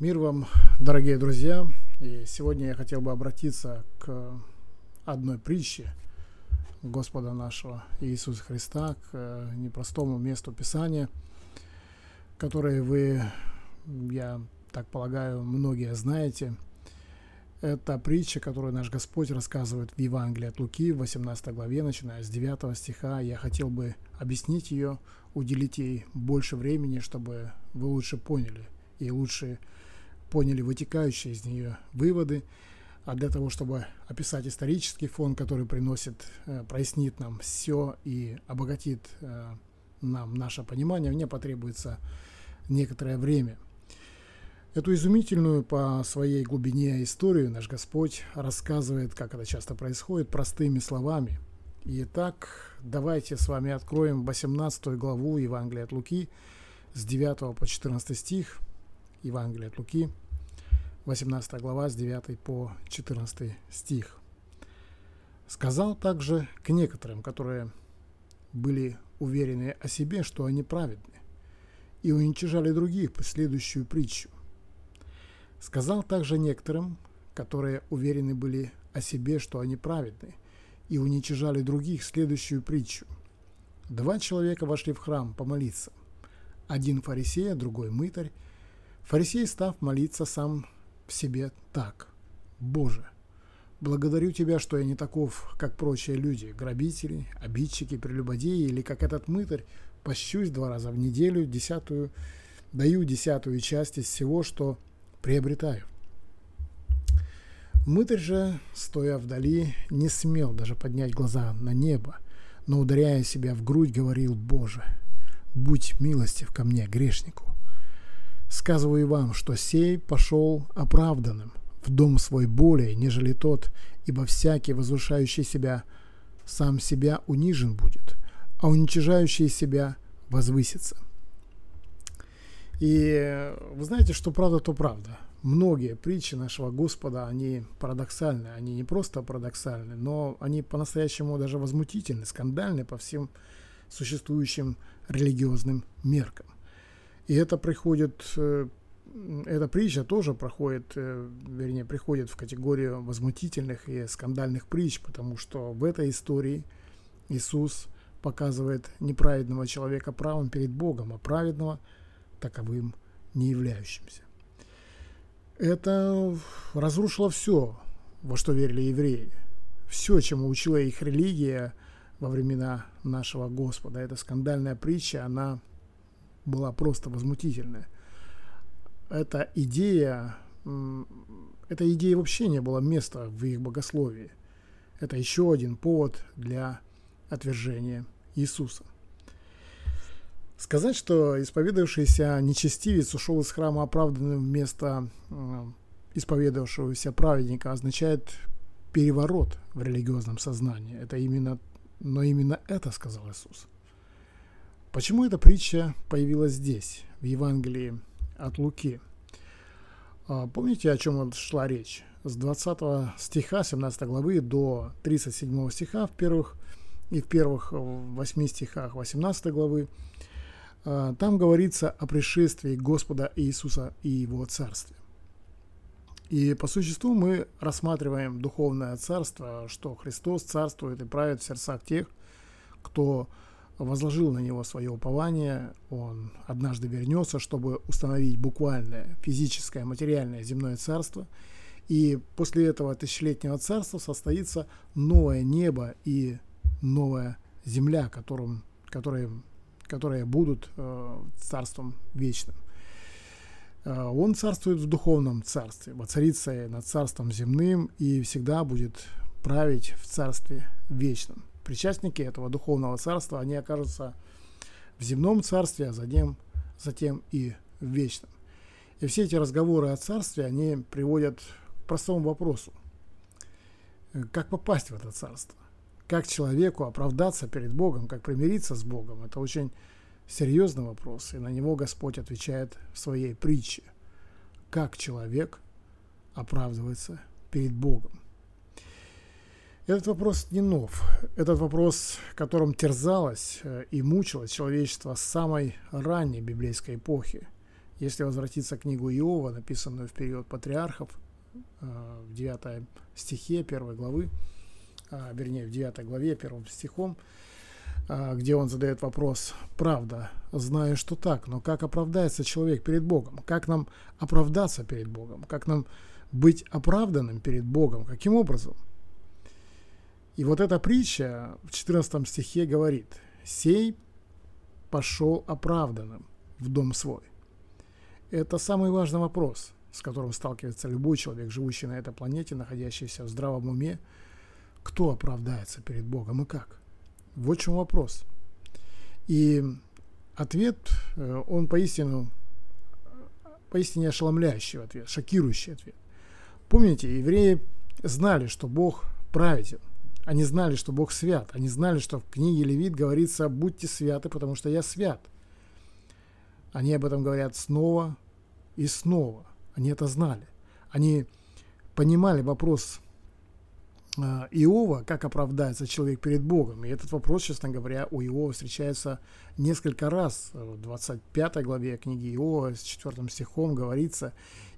Мир вам, дорогие друзья! И сегодня я хотел бы обратиться к одной притче Господа нашего Иисуса Христа, к непростому месту Писания, которое вы, я так полагаю, многие знаете. Это притча, которую наш Господь рассказывает в Евангелии от Луки в 18 главе, начиная с 9 стиха. Я хотел бы объяснить ее, уделить ей больше времени, чтобы вы лучше поняли и лучше поняли вытекающие из нее выводы, а для того, чтобы описать исторический фон, который приносит, э, прояснит нам все и обогатит э, нам наше понимание, мне потребуется некоторое время. Эту изумительную по своей глубине историю наш Господь рассказывает, как это часто происходит, простыми словами. Итак, давайте с вами откроем 18 главу Евангелия от Луки с 9 по 14 стих. Евангелия от Луки – 18 глава с 9 по 14 стих. Сказал также к некоторым, которые были уверены о себе, что они праведны, и уничижали других по следующую притчу. Сказал также некоторым, которые уверены были о себе, что они праведны, и уничижали других следующую притчу. Два человека вошли в храм помолиться. Один фарисей, а другой мытарь. Фарисей, став молиться, сам в себе так. Боже, благодарю Тебя, что я не таков, как прочие люди, грабители, обидчики, прелюбодеи, или как этот мытарь, пощусь два раза в неделю, десятую, даю десятую часть из всего, что приобретаю. Мытарь же, стоя вдали, не смел даже поднять глаза на небо, но, ударяя себя в грудь, говорил, «Боже, будь милостив ко мне, грешнику». Сказываю вам, что сей пошел оправданным в дом свой более, нежели тот, ибо всякий, возвышающий себя, сам себя унижен будет, а уничижающий себя возвысится. И вы знаете, что правда, то правда. Многие притчи нашего Господа, они парадоксальны. Они не просто парадоксальны, но они по-настоящему даже возмутительны, скандальны по всем существующим религиозным меркам. И это приходит, э, эта притча тоже проходит, э, вернее, приходит в категорию возмутительных и скандальных притч, потому что в этой истории Иисус показывает неправедного человека правым перед Богом, а праведного таковым не являющимся. Это разрушило все, во что верили евреи. Все, чему учила их религия во времена нашего Господа. Эта скандальная притча, она была просто возмутительная. Эта идея, эта идея вообще не было места в их богословии. Это еще один повод для отвержения Иисуса. Сказать, что исповедовавшийся нечестивец ушел из храма оправданным вместо исповедовавшегося праведника означает переворот в религиозном сознании. Это именно, но именно это сказал Иисус. Почему эта притча появилась здесь, в Евангелии от Луки? А, помните, о чем шла речь? С 20 стиха 17 главы до 37 стиха в первых и в первых 8 стихах 18 главы а, там говорится о пришествии Господа Иисуса и Его Царстве. И по существу мы рассматриваем духовное царство, что Христос царствует и правит в сердцах тех, кто возложил на него свое упование, он однажды вернется, чтобы установить буквальное физическое, материальное земное царство. И после этого тысячелетнего царства состоится новое небо и новая земля, которым, которые, которые будут э, царством вечным. Э, он царствует в духовном царстве, воцарится над царством земным и всегда будет править в царстве вечном причастники этого духовного царства, они окажутся в земном царстве, а затем, затем и в вечном. И все эти разговоры о царстве, они приводят к простому вопросу. Как попасть в это царство? Как человеку оправдаться перед Богом, как примириться с Богом? Это очень серьезный вопрос, и на него Господь отвечает в своей притче. Как человек оправдывается перед Богом? Этот вопрос не нов. Этот вопрос, которым терзалось э, и мучилось человечество с самой ранней библейской эпохи. Если возвратиться к книгу Иова, написанную в период патриархов, э, в 9 стихе 1 главы, а, вернее, в 9 главе 1 стихом, где он задает вопрос, правда, знаю, что так, но как оправдается человек перед Богом? Как нам оправдаться перед Богом? Как нам быть оправданным перед Богом? Каким образом? И вот эта притча в 14 стихе говорит, «Сей пошел оправданным в дом свой». Это самый важный вопрос, с которым сталкивается любой человек, живущий на этой планете, находящийся в здравом уме. Кто оправдается перед Богом и как? Вот в чем вопрос. И ответ, э, он поистину, поистине ошеломляющий ответ, шокирующий ответ. Помните, евреи знали, что Бог праведен. Они знали, что Бог свят. Они знали, что в книге Левит говорится «Будьте святы, потому что я свят». Они об этом говорят снова и снова. Они это знали. Они понимали вопрос а, Иова, как оправдается человек перед Богом. И этот вопрос, честно говоря, у Иова встречается несколько раз. В 25 главе книги Иова с 4 стихом говорится,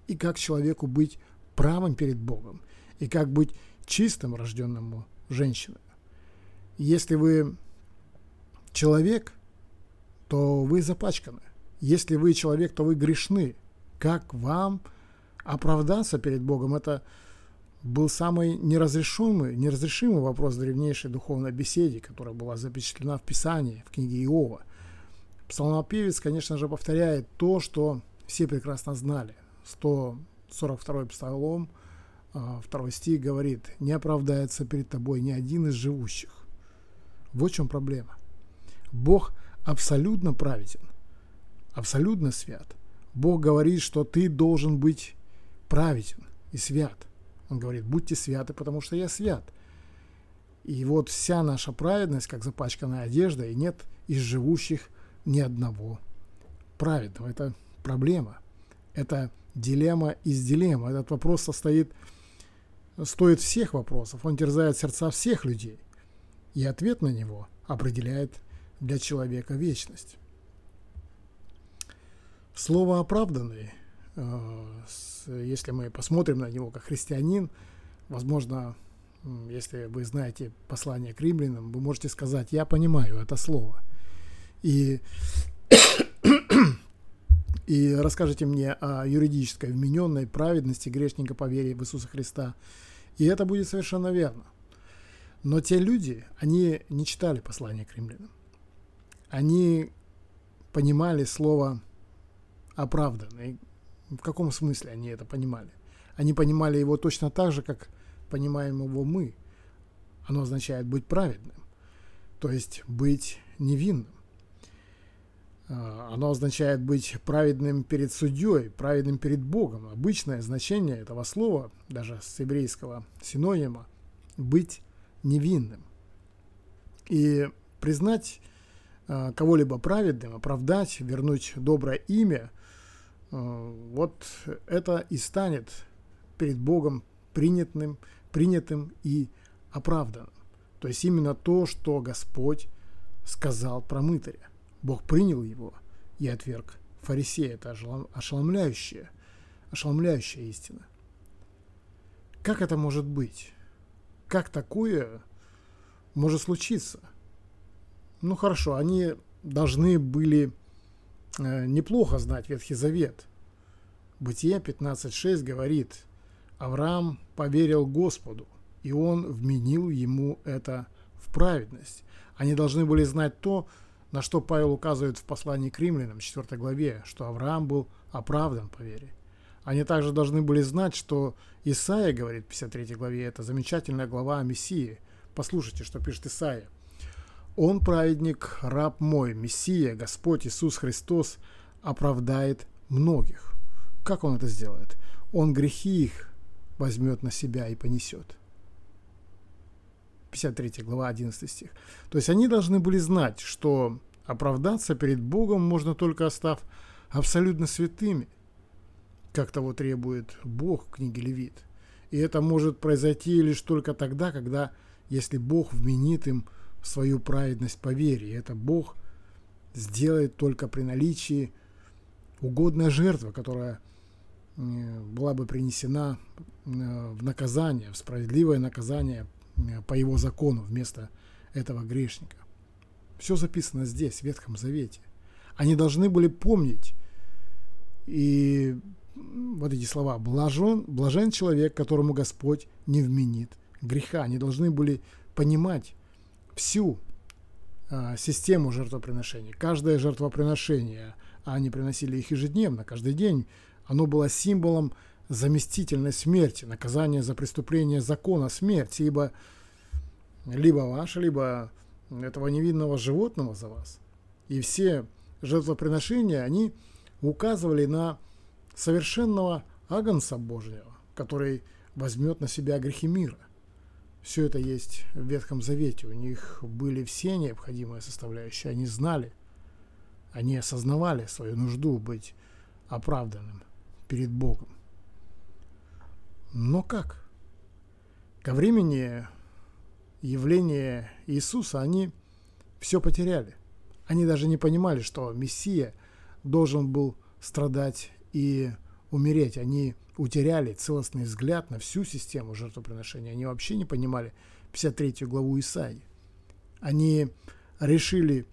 и как человеку быть правым перед Богом, и как быть чистым рожденному женщиной. Если вы человек, то вы запачканы. Если вы человек, то вы грешны. Как вам оправдаться перед Богом? Это был самый неразрешимый, неразрешимый вопрос древнейшей духовной беседе, которая была запечатлена в Писании, в книге Иова. Псалмопевец, конечно же, повторяет то, что все прекрасно знали. 142 псалом, а, второй стих говорит, «Не оправдается перед тобой ни один из живущих». Вот в чем проблема. Бог абсолютно праведен, абсолютно свят. Бог говорит, что ты должен быть праведен и свят – он говорит, будьте святы, потому что я свят. И вот вся наша праведность, как запачканная одежда, и нет из живущих ни одного праведного. Это проблема. Это дилемма из дилеммы. Этот вопрос состоит, стоит всех вопросов. Он терзает сердца всех людей. И ответ на него определяет для человека вечность. Слово «оправданный» Э, если мы посмотрим на него как христианин, возможно, если вы знаете послание к римлянам, вы можете сказать, я понимаю это слово. И, и расскажите мне о юридической вмененной праведности грешника по вере в Иисуса Христа. И это будет совершенно верно. Но те люди, они не читали послание к римлянам. Они понимали слово оправданный. В каком смысле они это понимали? Они понимали его точно так же, как понимаем его мы. Оно означает быть праведным, то есть быть невинным. А, оно означает быть праведным перед судьей, праведным перед Богом. Обычное значение этого слова, даже с еврейского синонима, быть невинным. И признать а, кого-либо праведным, оправдать, вернуть доброе имя – Э, вот это и станет перед Богом принятым, принятым и оправданным. То есть именно то, что Господь сказал про мытаря. Бог принял его и отверг фарисея. Это ошеломляющая, ошеломляющая истина. Как это может быть? Как такое может случиться? Ну хорошо, они должны были Э, неплохо знать Ветхий Завет. Бытие 15.6 говорит, Авраам поверил Господу, и он вменил ему это в праведность. Они должны были знать то, на что Павел указывает в послании к римлянам, 4 главе, что Авраам был оправдан по вере. Они также должны были знать, что Исаия говорит в 53 главе, это замечательная глава о Мессии. Послушайте, что пишет Исаия. Он праведник, раб мой, Мессия, Господь Иисус Христос оправдает многих. Как он это сделает? Он грехи их возьмет на себя и понесет. 53 глава 11 стих. То есть они должны были знать, что оправдаться перед Богом можно только остав абсолютно святыми, как того требует Бог в книге Левит. И это может произойти лишь только тогда, когда, если Бог вменит им свою праведность по вере. И это Бог сделает только при наличии угодная жертва, которая была бы принесена в наказание, в справедливое наказание по его закону вместо этого грешника. Все записано здесь, в Ветхом Завете. Они должны были помнить и вот эти слова «блажен, блажен человек, которому Господь не вменит греха». Они должны были понимать всю а, систему жертвоприношений. Каждое жертвоприношение, а они приносили их ежедневно, каждый день, оно было символом заместительной смерти, наказания за преступление закона смерти, ибо либо ваше, либо этого невинного животного за вас. И все жертвоприношения, они указывали на совершенного Агнца Божьего, который возьмет на себя грехи мира. Все это есть в Ветхом Завете. У них были все необходимые составляющие. Они знали, они осознавали свою нужду быть оправданным перед Богом. Но как? Ко времени явления Иисуса они все потеряли. Они даже не понимали, что Мессия должен был страдать и умереть. Они утеряли целостный взгляд на всю систему жертвоприношения. Они вообще не понимали 53 главу Исаии. Они решили,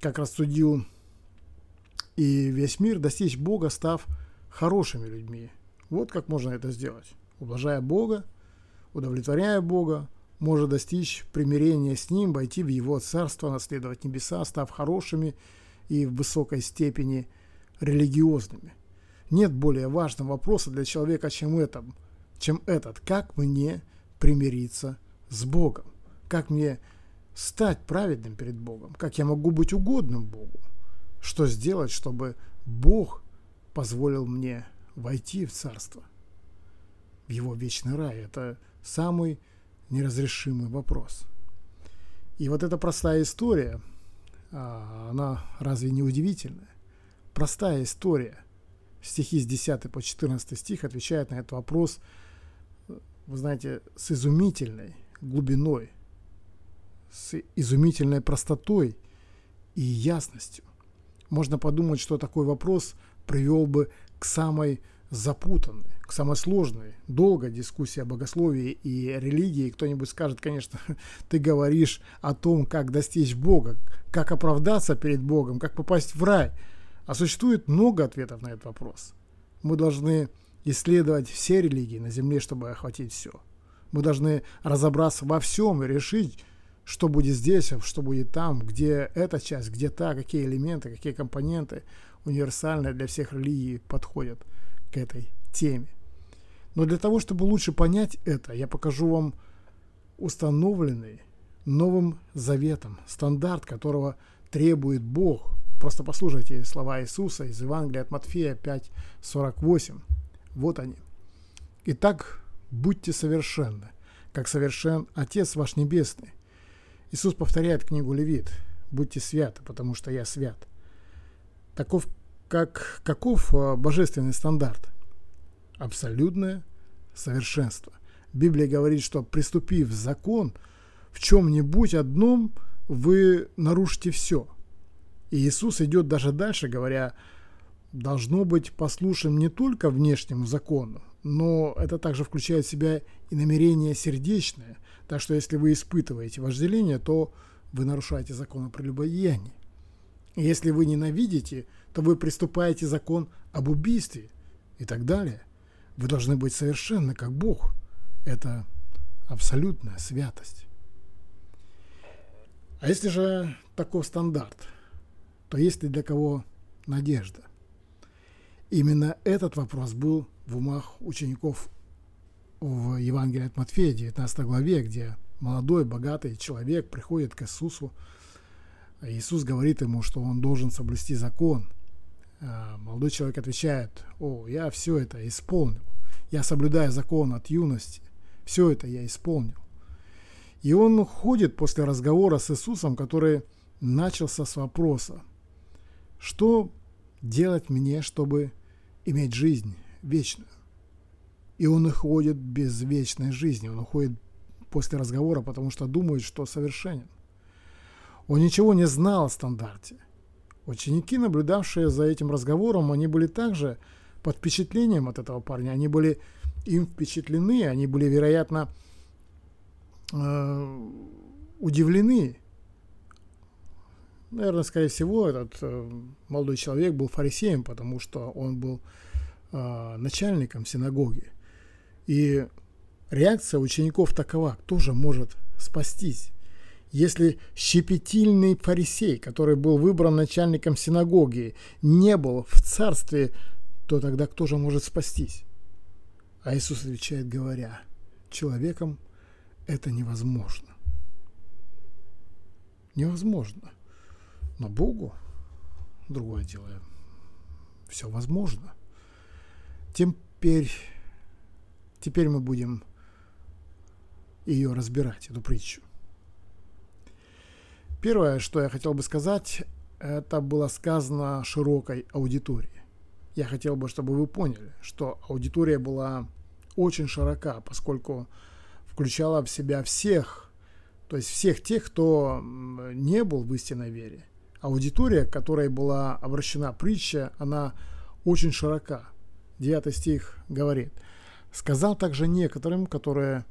как рассудил и весь мир, достичь Бога, став хорошими людьми. Вот как можно это сделать. Ублажая Бога, удовлетворяя Бога, может достичь примирения с Ним, войти в Его Царство, наследовать небеса, став хорошими и в высокой степени религиозными. Нет более важного вопроса для человека, чем, это, чем этот. Как мне примириться с Богом? Как мне стать праведным перед Богом? Как я могу быть угодным Богу? Что сделать, чтобы Бог позволил мне войти в Царство, в Его вечный рай? Это самый неразрешимый вопрос. И вот эта простая история, а, она разве не удивительная? Простая история – стихи с 10 по 14 стих отвечают на этот вопрос, вы знаете, с изумительной глубиной, с изумительной простотой и ясностью. Можно подумать, что такой вопрос привел бы к самой запутанной, к самой сложной, долгой дискуссии о богословии и религии. Кто-нибудь скажет, конечно, ты говоришь о том, как достичь Бога, как оправдаться перед Богом, как попасть в рай – а существует много ответов на этот вопрос. Мы должны исследовать все религии на Земле, чтобы охватить все. Мы должны разобраться во всем и решить, что будет здесь, а что будет там, где эта часть, где та, какие элементы, какие компоненты универсальные для всех религий подходят к этой теме. Но для того, чтобы лучше понять это, я покажу вам установленный Новым Заветом стандарт, которого требует Бог Просто послушайте слова Иисуса из Евангелия от Матфея 5:48. Вот они. Итак, будьте совершенны, как совершен Отец ваш Небесный. Иисус повторяет книгу Левит. Будьте святы, потому что я свят. Таков, как, каков а, божественный стандарт? Абсолютное совершенство. Библия говорит, что приступив закон, в чем-нибудь одном вы нарушите все – и Иисус идет даже дальше, говоря, должно быть послушным не только внешнему закону, но это также включает в себя и намерение сердечное. Так что если вы испытываете вожделение, то вы нарушаете закон о прелюбодеянии. Если вы ненавидите, то вы приступаете закон об убийстве и так далее. Вы должны быть совершенны, как Бог. Это абсолютная святость. А если же такой стандарт – то есть ли для кого надежда? Именно этот вопрос был в умах учеников в Евангелии от Матфея, 19 главе, где молодой, богатый человек приходит к Иисусу. Иисус говорит ему, что он должен соблюсти закон. А молодой человек отвечает, о, я все это исполнил. Я соблюдаю закон от юности. Все это я исполнил. И он уходит после разговора с Иисусом, который начался с вопроса, что делать мне, чтобы иметь жизнь вечную? И он уходит без вечной жизни, он уходит после разговора, потому что думает, что совершенен. Он ничего не знал о стандарте. Ученики, наблюдавшие за этим разговором, они были также под впечатлением от этого парня. Они были им впечатлены, они были, вероятно, э, удивлены. Наверное, скорее всего, этот э, молодой человек был фарисеем, потому что он был э, начальником синагоги. И реакция учеников такова, кто же может спастись? Если щепетильный фарисей, который был выбран начальником синагоги, не был в царстве, то тогда кто же может спастись? А Иисус отвечает, говоря, человеком это невозможно. Невозможно. Но Богу другое дело. Все возможно. Теперь, теперь мы будем ее разбирать, эту притчу. Первое, что я хотел бы сказать, это было сказано широкой аудитории. Я хотел бы, чтобы вы поняли, что аудитория была очень широка, поскольку включала в себя всех, то есть всех тех, кто не был в истинной вере. Аудитория, к которой была обращена притча, она очень широка. Девятый стих говорит, «Сказал также некоторым, которые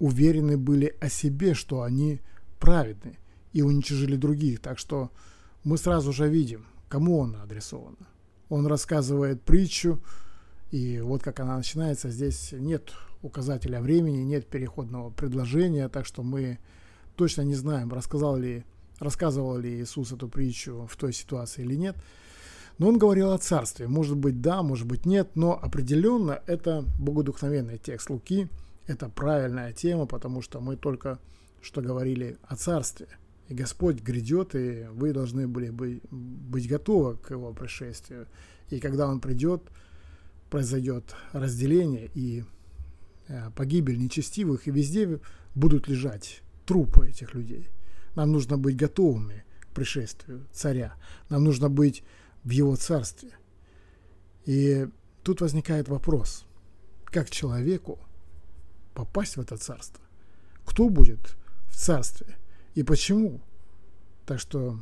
уверены были о себе, что они праведны, и уничтожили других. Так что мы сразу же видим, кому она адресована. Он рассказывает притчу, и вот как она начинается, здесь нет указателя времени, нет переходного предложения, так что мы точно не знаем, рассказал ли, рассказывал ли Иисус эту притчу в той ситуации или нет. Но он говорил о царстве. Может быть, да, может быть, нет, но определенно это богодухновенный текст Луки. Это правильная тема, потому что мы только что говорили о царстве. И Господь грядет, и вы должны были бы быть готовы к Его пришествию. И когда Он придет, произойдет разделение и э, погибель нечестивых, и везде будут лежать трупы этих людей. Нам нужно быть готовыми к пришествию царя. Нам нужно быть в его царстве. И тут возникает вопрос, как человеку попасть в это царство? Кто будет в царстве? И почему. Так что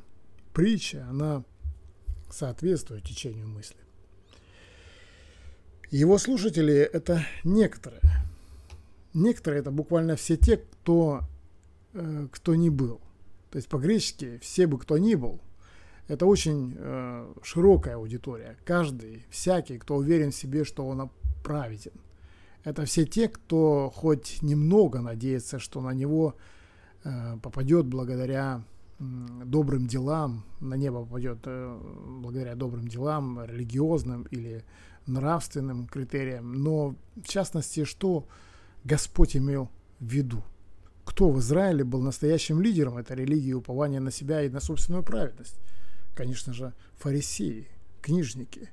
притча, она соответствует течению мысли. Его слушатели – это некоторые. Некоторые – это буквально все те, кто, э, кто не был. То есть по-гречески «все бы кто ни был» – это очень э, широкая аудитория. Каждый, всякий, кто уверен в себе, что он праведен. Это все те, кто хоть немного надеется, что на него – попадет благодаря добрым делам, на небо попадет э, благодаря добрым делам, религиозным или нравственным критериям. Но в частности, что Господь имел в виду? Кто в Израиле был настоящим лидером этой религии упования на себя и на собственную праведность? Конечно же, фарисеи, книжники.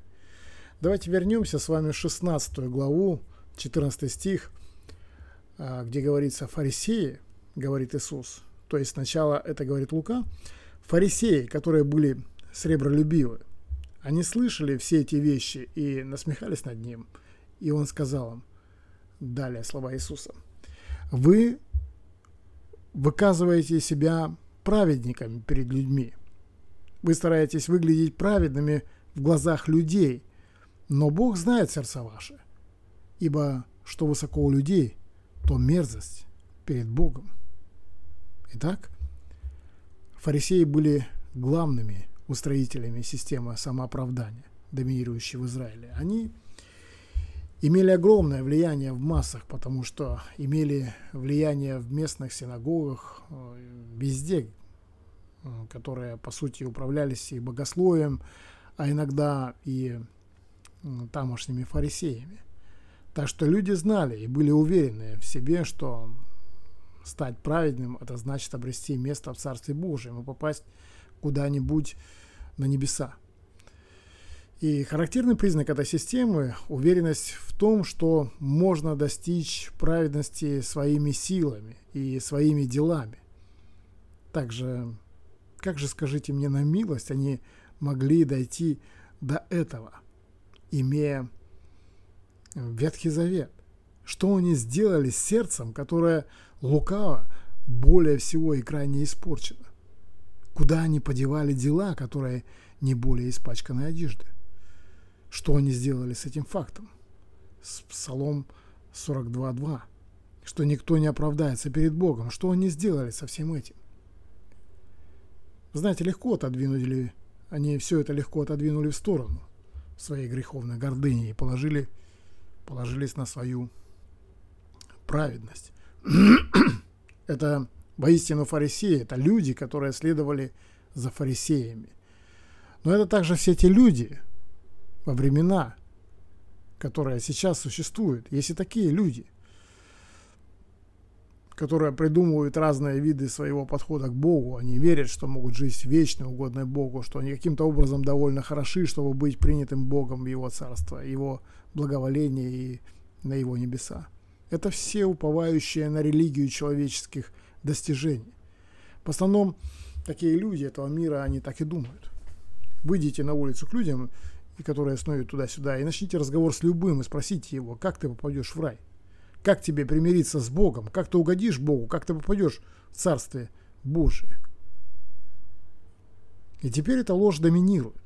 Давайте вернемся с вами в 16 главу, 14 стих, э, где говорится «фарисеи, говорит Иисус. То есть сначала это говорит Лука. Фарисеи, которые были сребролюбивы, они слышали все эти вещи и насмехались над ним. И он сказал им, далее слова Иисуса, вы выказываете себя праведниками перед людьми. Вы стараетесь выглядеть праведными в глазах людей, но Бог знает сердца ваши, ибо что высоко у людей, то мерзость перед Богом. Итак, фарисеи были главными устроителями системы самооправдания, доминирующей в Израиле. Они имели огромное влияние в массах, потому что имели влияние в местных синагогах, э, везде, которые, по сути, управлялись и богословием, а иногда и тамошними фарисеями. Так что люди знали и были уверены в себе, что стать праведным, это значит обрести место в Царстве Божьем и попасть куда-нибудь на небеса. И характерный признак этой системы – уверенность в том, что можно достичь праведности своими силами и своими делами. Также, как же, скажите мне на милость, они могли дойти до этого, имея Ветхий Завет? Что они сделали с сердцем, которое лукаво более всего и крайне испорчено. Куда они подевали дела, которые не более испачканной одежды. Что они сделали с этим фактом? С Псалом 42.2. Что никто не оправдается перед Богом. Что они сделали со всем этим? Знаете, легко отодвинули, они все это легко отодвинули в сторону своей греховной гордыни и положили, положились на свою праведность. это воистину фарисеи, это люди, которые следовали за фарисеями. Но это также все те люди во времена, которые сейчас существуют. Есть и такие люди, которые придумывают разные виды своего подхода к Богу. Они верят, что могут жить вечно, угодной Богу, что они каким-то образом довольно хороши, чтобы быть принятым Богом в Его Царство, Его благоволение и на Его небеса. Это все уповающие на религию человеческих достижений. В основном такие люди этого мира, они так и думают. Выйдите на улицу к людям, которые снуют туда-сюда, и начните разговор с любым и спросите его, как ты попадешь в рай. Как тебе примириться с Богом? Как ты угодишь Богу? Как ты попадешь в Царствие Божие? И теперь эта ложь доминирует.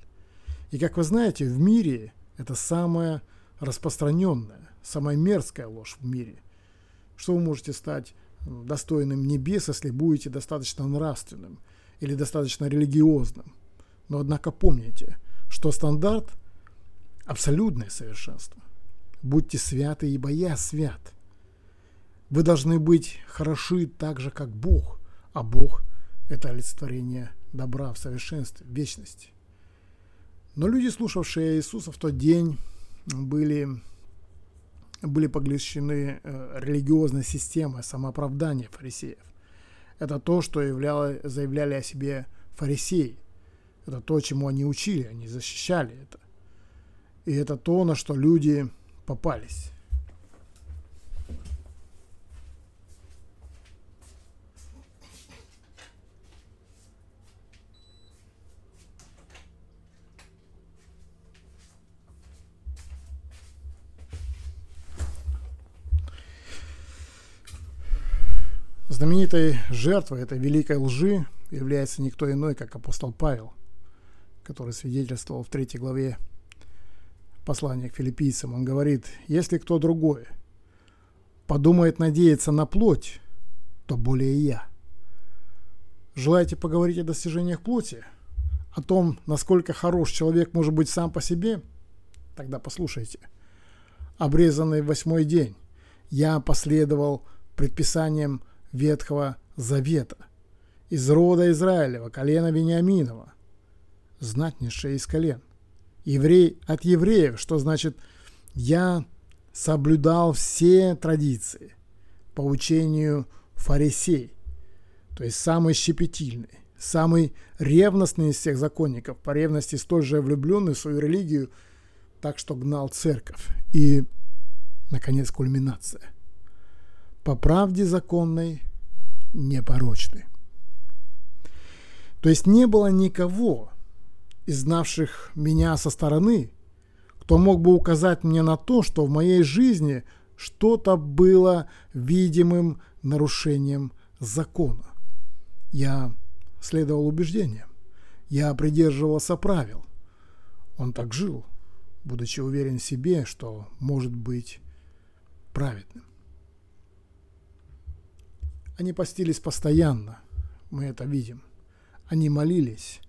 И как вы знаете, в мире это самая распространенная, самая мерзкая ложь в мире. Что вы можете стать достойным небес, если будете достаточно нравственным или достаточно религиозным. Но однако помните, что стандарт – абсолютное совершенство. Будьте святы, ибо я свят. Вы должны быть хороши так же, как Бог, а Бог – это олицетворение добра в совершенстве, в вечности. Но люди, слушавшие Иисуса в тот день, были были поглощены э, религиозной системой самооправдания фарисеев. Это то, что являло, заявляли о себе фарисеи. Это то, чему они учили, они защищали это. И это то, на что люди попались. Знаменитой жертвой этой великой лжи является никто иной, как апостол Павел, который свидетельствовал в третьей главе послания к филиппийцам. Он говорит, если кто другой подумает надеяться на плоть, то более я. Желаете поговорить о достижениях плоти? О том, насколько хорош человек может быть сам по себе? Тогда послушайте. Обрезанный восьмой день я последовал предписаниям Ветхого Завета, из рода Израилева, колена Вениаминова, знатнейшее из колен. Еврей от евреев, что значит «я соблюдал все традиции по учению фарисей», то есть самый щепетильный, самый ревностный из всех законников, по ревности столь же влюбленный в свою религию, так что гнал церковь. И, наконец, кульминация – по правде законной непорочны. То есть не было никого из знавших меня со стороны, кто мог бы указать мне на то, что в моей жизни что-то было видимым нарушением закона. Я следовал убеждениям, я придерживался правил. Он так жил, будучи уверен в себе, что может быть праведным. Они постились постоянно, мы это видим. Они молились,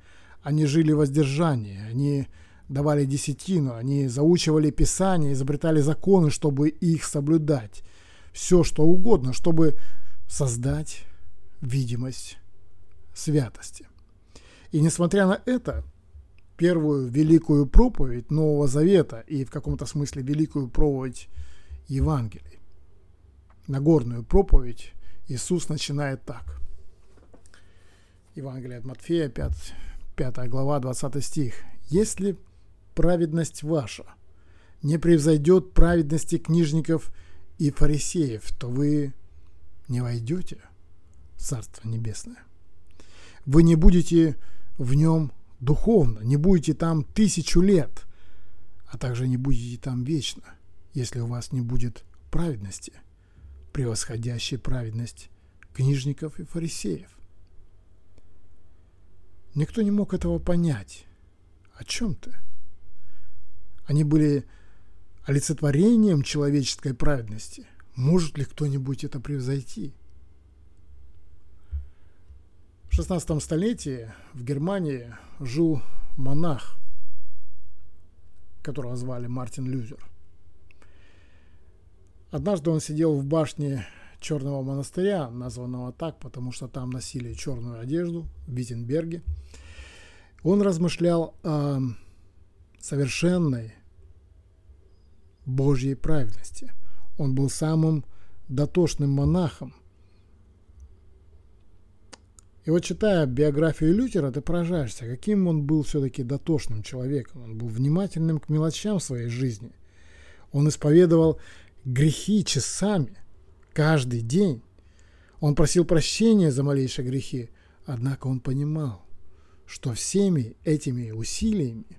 они жили в воздержании, они давали десятину, они заучивали Писание, изобретали законы, чтобы их соблюдать. Все, что угодно, чтобы создать видимость святости. И несмотря на это, первую великую проповедь Нового Завета и в каком-то смысле великую проповедь Евангелия, Нагорную проповедь Иисус начинает так. Евангелие от Матфея, 5, 5 глава, 20 стих. «Если праведность ваша не превзойдет праведности книжников и фарисеев, то вы не войдете в Царство Небесное. Вы не будете в нем духовно, не будете там тысячу лет, а также не будете там вечно, если у вас не будет праведности – превосходящей праведность книжников и фарисеев. Никто не мог этого понять, О чем ты? Они были олицетворением человеческой праведности. Может ли кто-нибудь это превзойти? В 16 столетии в Германии жил монах, которого звали Мартин Люзер. Однажды он сидел в башне Черного монастыря, названного так, потому что там носили черную одежду в Виттенберге. Он размышлял о совершенной Божьей праведности. Он был самым дотошным монахом. И вот читая биографию Лютера, ты поражаешься, каким он был все-таки дотошным человеком. Он был внимательным к мелочам своей жизни. Он исповедовал грехи часами, каждый день. Он просил прощения за малейшие грехи, однако он понимал, что всеми этими усилиями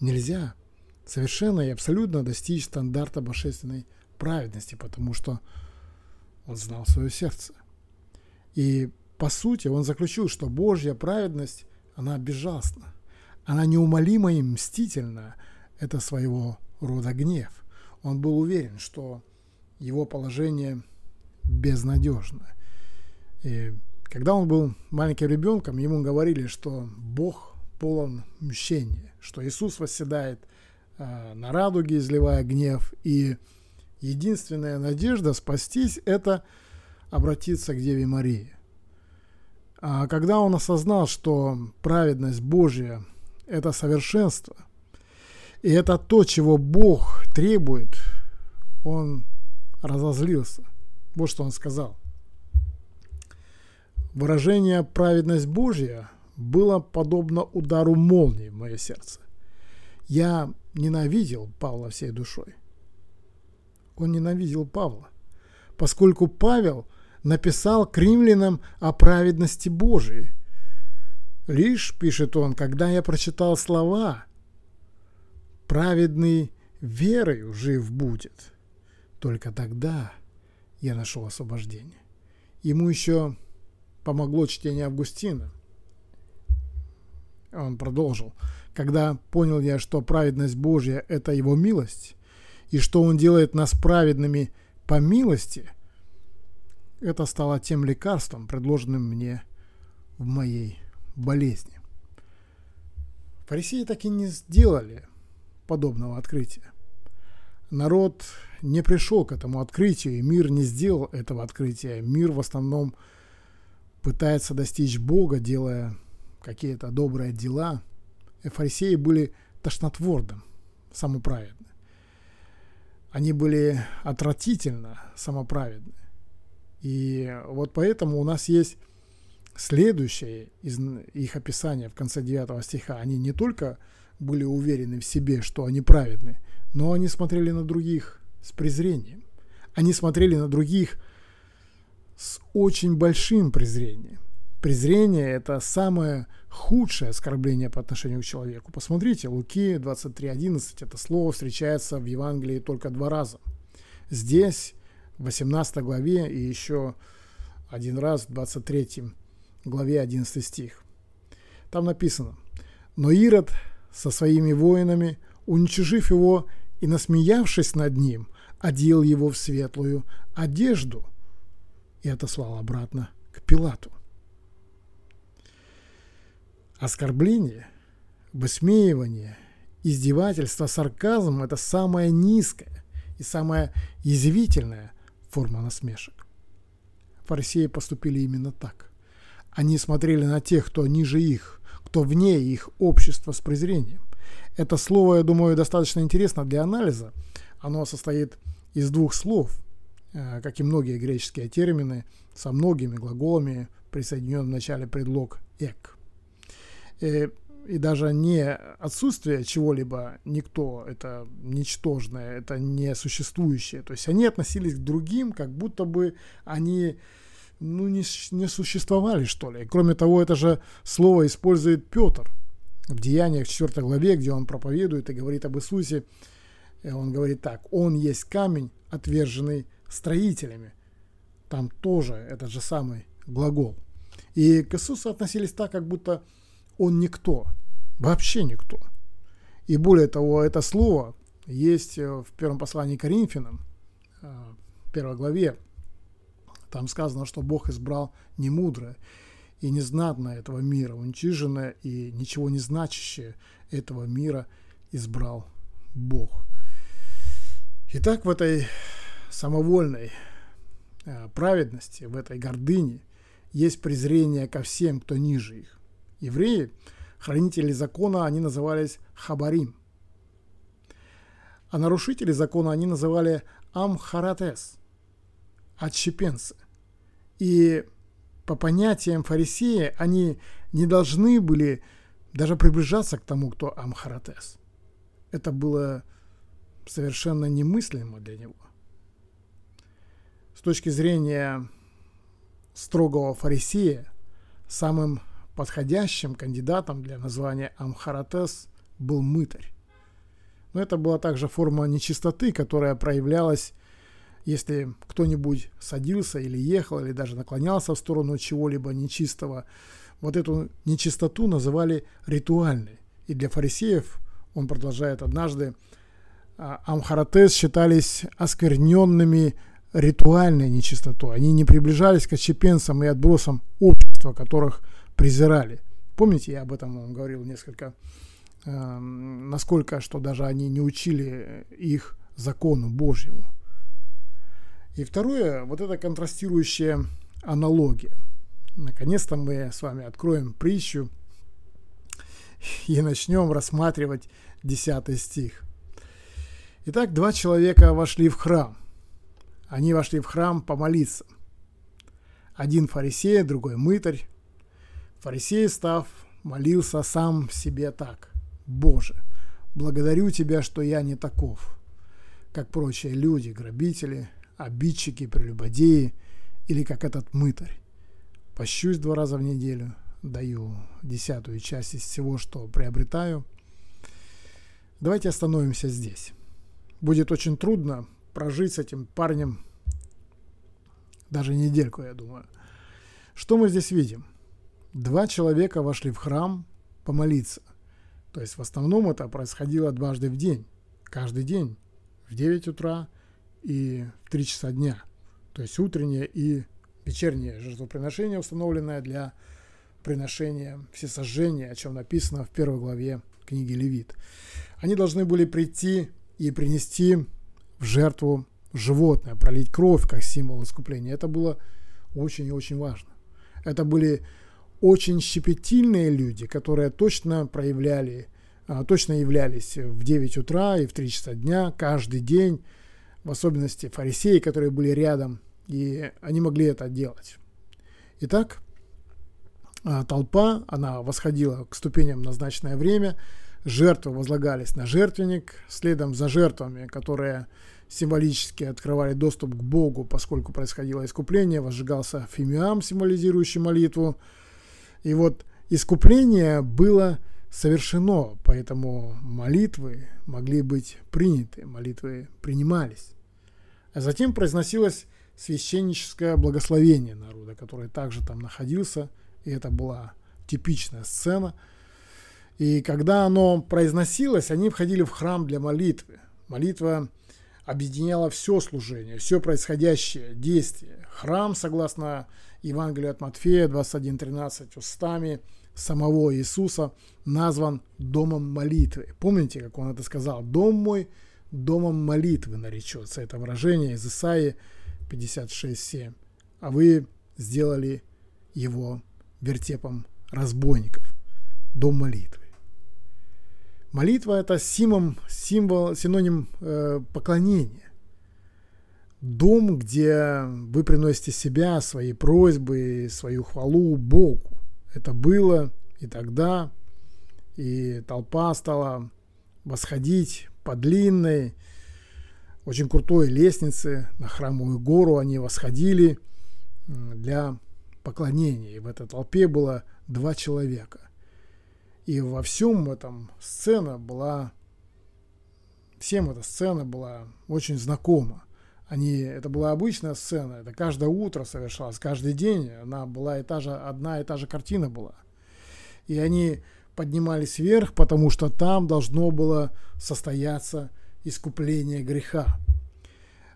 нельзя совершенно и абсолютно достичь стандарта божественной праведности, потому что он знал свое сердце. И по сути он заключил, что Божья праведность, она безжалостна, она неумолима и мстительна, это своего рода гнев. Он был уверен, что его положение безнадежно. И когда он был маленьким ребенком, ему говорили, что Бог полон мщения, что Иисус восседает э, на радуге, изливая гнев, и единственная надежда спастись – это обратиться к Деве Марии. А когда он осознал, что праведность Божья – это совершенство, и это то, чего Бог требует, он разозлился. Вот что он сказал. Выражение «праведность Божья» было подобно удару молнии в мое сердце. Я ненавидел Павла всей душой. Он ненавидел Павла, поскольку Павел написал к римлянам о праведности Божией. Лишь, пишет он, когда я прочитал слова «праведный верою жив будет», только тогда я нашел освобождение. Ему еще помогло чтение Августина. Он продолжил. Когда понял я, что праведность Божья – это Его милость, и что Он делает нас праведными по милости, это стало тем лекарством, предложенным мне в моей болезни. Фарисеи так и не сделали подобного открытия. Народ не пришел к этому открытию, и мир не сделал этого открытия. Мир в основном пытается достичь Бога, делая какие-то добрые дела. И фарисеи были тошнотворным, самоправедны. Они были отвратительно самоправедны. И вот поэтому у нас есть следующее из их описания в конце 9 стиха. Они не только были уверены в себе, что они праведны, но они смотрели на других с презрением. Они смотрели на других с очень большим презрением. Презрение – это самое худшее оскорбление по отношению к человеку. Посмотрите, Луки 23.11, это слово встречается в Евангелии только два раза. Здесь, в 18 главе, и еще один раз в 23 главе 11 стих. Там написано, «Но Ирод со своими воинами, уничижив его и насмеявшись над ним, одел его в светлую одежду и отослал обратно к Пилату. Оскорбление, высмеивание, издевательство, сарказм – это самая низкая и самая язвительная форма насмешек. Фарисеи поступили именно так. Они смотрели на тех, кто ниже их, кто вне их общества с презрением. Это слово, я думаю, достаточно интересно для анализа. Оно состоит из двух слов, э, как и многие греческие термины, со многими глаголами, присоединен в начале предлог «эк». И, э, и даже не отсутствие чего-либо, никто, это ничтожное, это несуществующее. То есть они относились к другим, как будто бы они ну, не, не существовали, что ли. Кроме того, это же слово использует Петр в Деяниях 4 главе, где он проповедует и говорит об Иисусе, он говорит так, он есть камень, отверженный строителями. Там тоже этот же самый глагол. И к Иисусу относились так, как будто он никто, вообще никто. И более того, это слово есть в первом послании к Коринфянам, в первой главе. Там сказано, что Бог избрал немудрое и незнатное этого мира, уничиженное и ничего не значащее этого мира избрал Бог. Итак, в этой самовольной э, праведности, в этой гордыне есть презрение ко всем, кто ниже их. Евреи, хранители закона, они назывались хабарим. А нарушители закона они называли амхаратес, отщепенцы. И по понятиям фарисея, они не должны были даже приближаться к тому, кто Амхаратес. Это было совершенно немыслимо для него. С точки зрения строгого фарисея, самым подходящим кандидатом для названия Амхаратес был мытарь. Но это была также форма нечистоты, которая проявлялась если кто-нибудь садился или ехал, или даже наклонялся в сторону чего-либо нечистого, вот эту нечистоту называли ритуальной. И для фарисеев, он продолжает однажды, а, амхаратес считались оскверненными ритуальной нечистотой. Они не приближались к отщепенцам и отбросам общества, которых презирали. Помните, я об этом вам говорил несколько, э, насколько, что даже они не учили их закону Божьему. И второе, вот эта контрастирующая аналогия. Наконец-то мы с вами откроем притчу и начнем рассматривать 10 стих. Итак, два человека вошли в храм. Они вошли в храм помолиться. Один фарисей, другой мытарь. Фарисей, став, молился сам себе так. «Боже, благодарю Тебя, что я не таков, как прочие люди, грабители, обидчики, прелюбодеи или как этот мытарь. Пощусь два раза в неделю, даю десятую часть из всего, что приобретаю. Давайте остановимся здесь. Будет очень трудно прожить с этим парнем даже недельку, я думаю. Что мы здесь видим? Два человека вошли в храм помолиться. То есть в основном это происходило дважды в день. Каждый день. В 9 утра и в 3 часа дня. То есть утреннее и вечернее жертвоприношение, установленное для приношения всесожжения, о чем написано в первой главе книги Левит. Они должны были прийти и принести в жертву животное, пролить кровь как символ искупления. Это было очень и очень важно. Это были очень щепетильные люди, которые точно проявляли, а, точно являлись в 9 утра и в 3 часа дня каждый день в особенности фарисеи, которые были рядом, и они могли это делать. Итак, а, толпа, она восходила к ступеням в назначенное время, жертвы возлагались на жертвенник, следом за жертвами, которые символически открывали доступ к Богу, поскольку происходило искупление, возжигался фимиам, символизирующий молитву. И вот искупление было совершено, поэтому молитвы могли быть приняты, молитвы принимались. А затем произносилось священническое благословение народа, который также там находился, и это была типичная сцена. И когда оно произносилось, они входили в храм для молитвы. Молитва объединяла все служение, все происходящее действие. Храм, согласно Евангелию от Матфея 21.13, устами – самого Иисуса назван домом молитвы. Помните, как он это сказал? «Дом мой домом молитвы наречется». Это выражение из Исаии 56.7. А вы сделали его вертепом разбойников. Дом молитвы. Молитва – это символ, символ синоним э, поклонения. Дом, где вы приносите себя, свои просьбы, свою хвалу Богу. Это было и тогда, и толпа стала восходить по длинной, очень крутой лестнице на храмовую гору. Они восходили для поклонения. И в этой толпе было два человека. И во всем этом сцена была, всем эта сцена была очень знакома. Они, это была обычная сцена, это каждое утро совершалось, каждый день она была и та же, одна и та же картина была. И они поднимались вверх, потому что там должно было состояться искупление греха.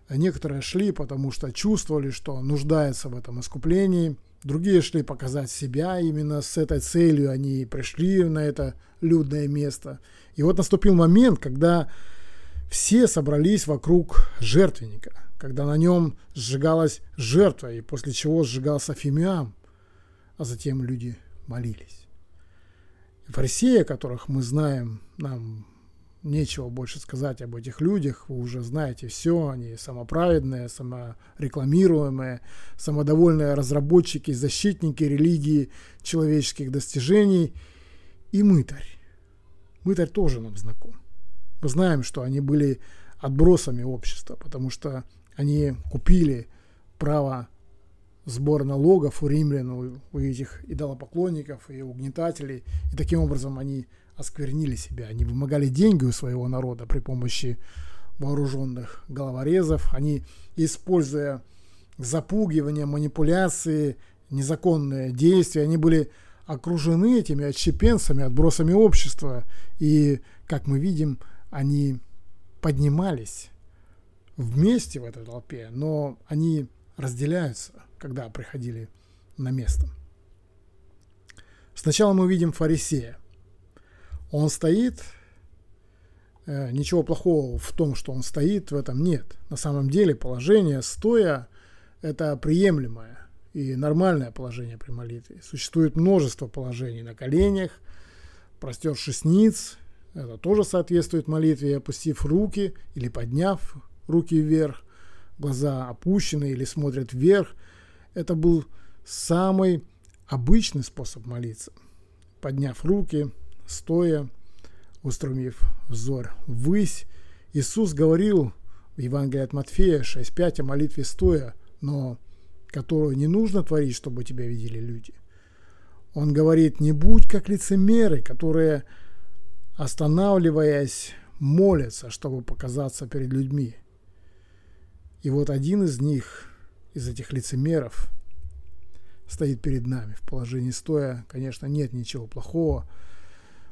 Некоторые шли, потому что чувствовали, что нуждаются в этом искуплении. Другие шли показать себя. Именно с этой целью они пришли на это людное место. И вот наступил момент, когда все собрались вокруг жертвенника, когда на нем сжигалась жертва, и после чего сжигался фимиам, а затем люди молились. Фарисеи, которых мы знаем, нам нечего больше сказать об этих людях, вы уже знаете все, они самоправедные, саморекламируемые, самодовольные разработчики, защитники религии, человеческих достижений и мытарь. Мытарь тоже нам знаком. Мы знаем, что они были отбросами общества, потому что они купили право сбора налогов у римлян, у, у этих идолопоклонников и угнетателей, и таким образом они осквернили себя. Они вымогали деньги у своего народа при помощи вооруженных головорезов. Они, используя запугивание, манипуляции, незаконные действия, они были окружены этими отщепенцами, отбросами общества. И, как мы видим, они поднимались вместе в этой толпе, но они разделяются, когда приходили на место. Сначала мы видим фарисея – он стоит, э, ничего плохого в том, что он стоит, в этом нет. На самом деле положение стоя – это приемлемое и нормальное положение при молитве. Существует множество положений на коленях, простершись ниц, это тоже соответствует молитве, опустив руки или подняв руки вверх, глаза опущены или смотрят вверх. Это был самый обычный способ молиться. Подняв руки – стоя, устремив взор ввысь. Иисус говорил в Евангелии от Матфея 6.5 о молитве стоя, но которую не нужно творить, чтобы тебя видели люди. Он говорит, не будь как лицемеры, которые, останавливаясь, молятся, чтобы показаться перед людьми. И вот один из них, из этих лицемеров, стоит перед нами в положении стоя. Конечно, нет ничего плохого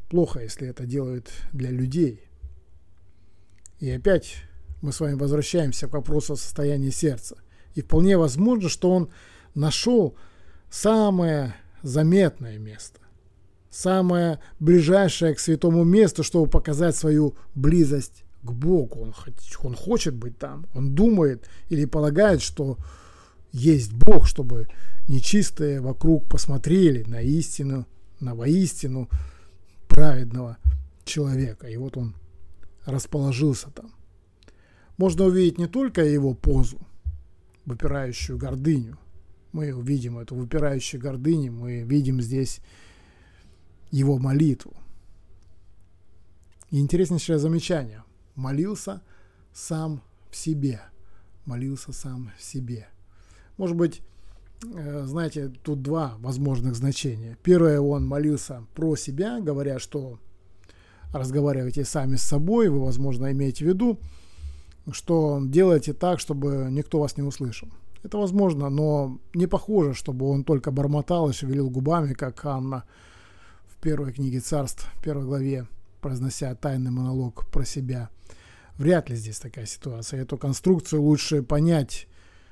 плохо, если это делают для людей. И опять мы с вами возвращаемся к вопросу состояния сердца. И вполне возможно, что он нашел самое заметное место, самое ближайшее к святому месту, чтобы показать свою близость к Богу. Он, он хочет быть там, он думает или полагает, что есть Бог, чтобы нечистые вокруг посмотрели на истину, на воистину, праведного человека. И вот он расположился там. Можно увидеть не только его позу, выпирающую гордыню. Мы увидим эту выпирающую гордыню, мы видим здесь его молитву. И интереснейшее замечание. Молился сам в себе. Молился сам в себе. Может быть, Э, знаете, тут два возможных значения. Первое, он молился про себя, говоря, что разговаривайте сами с собой, вы, возможно, имеете в виду, что делайте так, чтобы никто вас не услышал. Это возможно, но не похоже, чтобы он только бормотал и шевелил губами, как Анна в первой книге царств, первой главе, произнося тайный монолог про себя. Вряд ли здесь такая ситуация. Эту конструкцию лучше понять,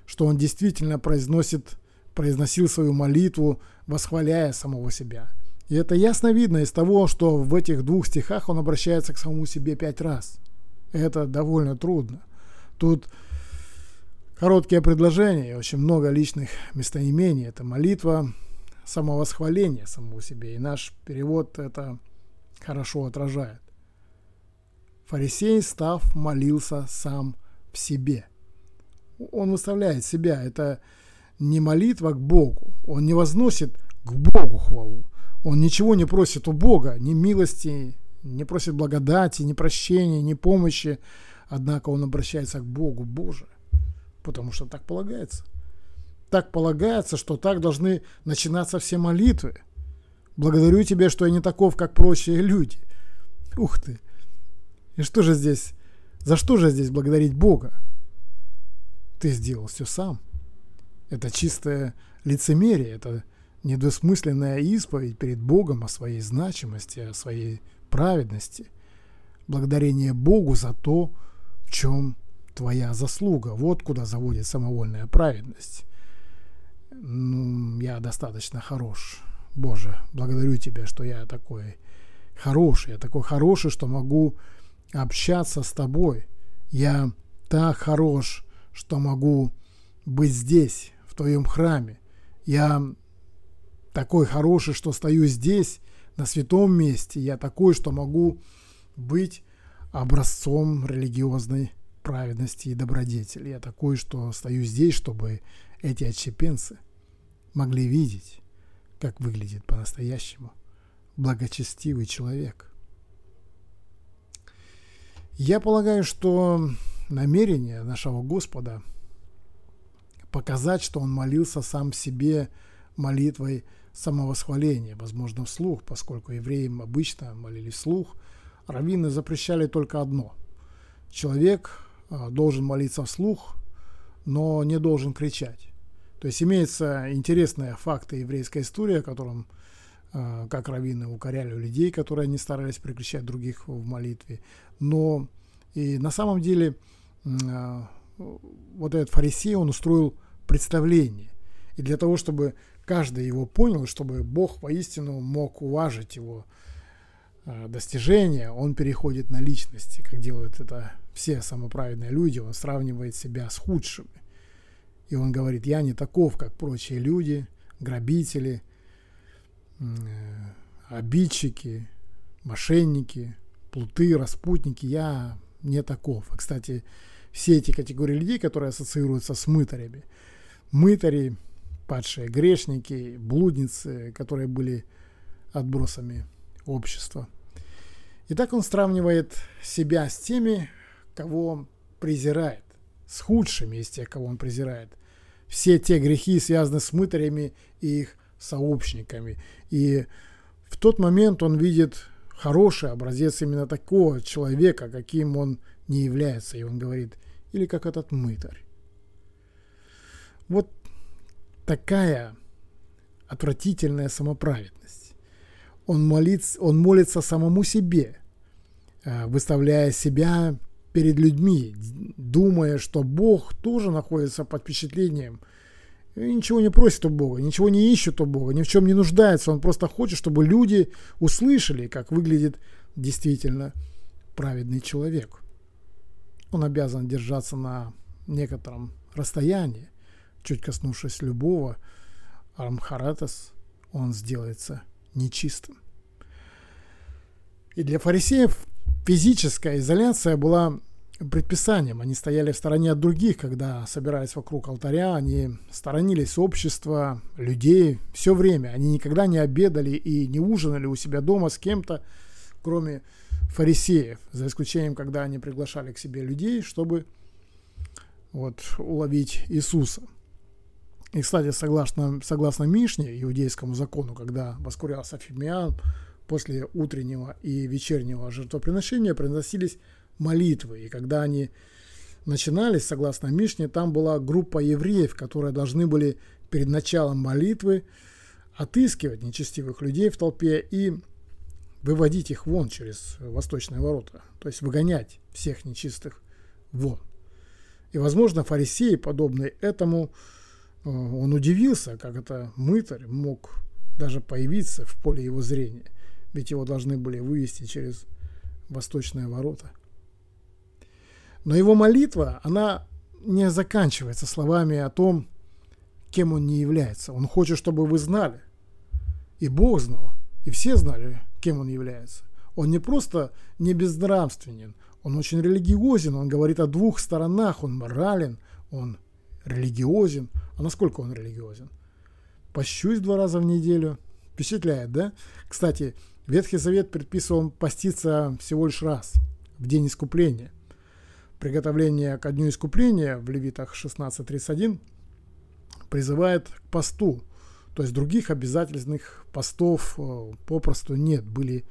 что он действительно произносит произносил свою молитву, восхваляя самого себя. И это ясно видно из того, что в этих двух стихах он обращается к самому себе пять раз. Это довольно трудно. Тут короткие предложения очень много личных местоимений. Это молитва, самовосхваление самого себе. И наш перевод это хорошо отражает. Фарисей, став, молился сам в себе. Он выставляет себя. Это не молитва к Богу. Он не возносит к Богу хвалу. Он ничего не просит у Бога, ни милости, не просит благодати, ни прощения, ни помощи. Однако он обращается к Богу, Боже, потому что так полагается. Так полагается, что так должны начинаться все молитвы. Благодарю тебя, что я не таков, как прочие люди. Ух ты! И что же здесь, за что же здесь благодарить Бога? Ты сделал все сам. Это чистое лицемерие, это недвусмысленная исповедь перед Богом о своей значимости, о своей праведности, благодарение Богу за то, в чем твоя заслуга. Вот куда заводит самовольная праведность. Ну, я достаточно хорош. Боже, благодарю Тебя, что я такой хороший. Я такой хороший, что могу общаться с Тобой. Я так хорош, что могу быть здесь, в Твоем храме. Я такой хороший, что стою здесь, на святом месте. Я такой, что могу быть образцом религиозной праведности и добродетели. Я такой, что стою здесь, чтобы эти отщепенцы могли видеть, как выглядит по-настоящему благочестивый человек. Я полагаю, что намерение нашего Господа показать, что Он молился сам себе молитвой самовосхваления, возможно, вслух, поскольку евреям обычно молились вслух, раввины запрещали только одно. Человек а, должен молиться вслух, но не должен кричать. То есть имеется интересная факта еврейская история, о котором а, как раввины укоряли людей, которые не старались прекращать других в молитве. Но и на самом деле а, вот этот фарисей, он устроил представление. И для того, чтобы каждый его понял, чтобы Бог воистину мог уважить его а, достижения, он переходит на личности, как делают это все самоправедные люди, он сравнивает себя с худшими. И он говорит, я не таков, как прочие люди, грабители, обидчики, мошенники, плуты, распутники, я не таков. И, кстати, все эти категории людей, которые ассоциируются с мытарями, мытари, падшие грешники, блудницы, которые были отбросами общества. И так он сравнивает себя с теми, кого презирает, с худшими из тех, кого он презирает. Все те грехи связаны с мытарями и их сообщниками. И в тот момент он видит хороший образец именно такого человека, каким он не является. И он говорит, или как этот мытарь. Вот такая отвратительная самоправедность. Он, молится, он молится самому себе, э, выставляя себя перед людьми, думая, что Бог тоже находится под впечатлением и ничего не просит у Бога, ничего не ищет у Бога, ни в чем не нуждается. Он просто хочет, чтобы люди услышали, как выглядит действительно праведный человек. Он обязан держаться на некотором расстоянии, чуть коснувшись любого Армхаратас, он сделается нечистым. И для фарисеев физическая изоляция была предписанием. Они стояли в стороне от других, когда собирались вокруг алтаря, они сторонились общества, людей все время. Они никогда не обедали и не ужинали у себя дома с кем-то, кроме фарисеев, за исключением, когда они приглашали к себе людей, чтобы вот, уловить Иисуса. И, кстати, согласно, согласно Мишне, иудейскому закону, когда воскурялся Фимиан, после утреннего и вечернего жертвоприношения приносились молитвы. И когда они начинались, согласно Мишне, там была группа евреев, которые должны были перед началом молитвы отыскивать нечестивых людей в толпе и выводить их вон через восточные ворота, то есть выгонять всех нечистых вон. И, возможно, фарисей, подобный этому, Э, он удивился, как это мытарь мог даже появиться в поле его зрения, ведь его должны были вывести через восточные ворота. Но его молитва, она не заканчивается словами о том, кем он не является. Он хочет, чтобы вы знали. И Бог знал, и все знали, кем он является. Он не просто не безнравственен, он очень религиозен, он говорит о двух сторонах, он морален, он религиозен. А насколько он религиозен? Пощусь два раза в неделю. Впечатляет, да? Кстати, Ветхий Завет предписывал поститься всего лишь раз, в день искупления. Приготовление ко дню искупления в Левитах 16.31 призывает к посту. То есть других обязательных постов э, попросту нет. Были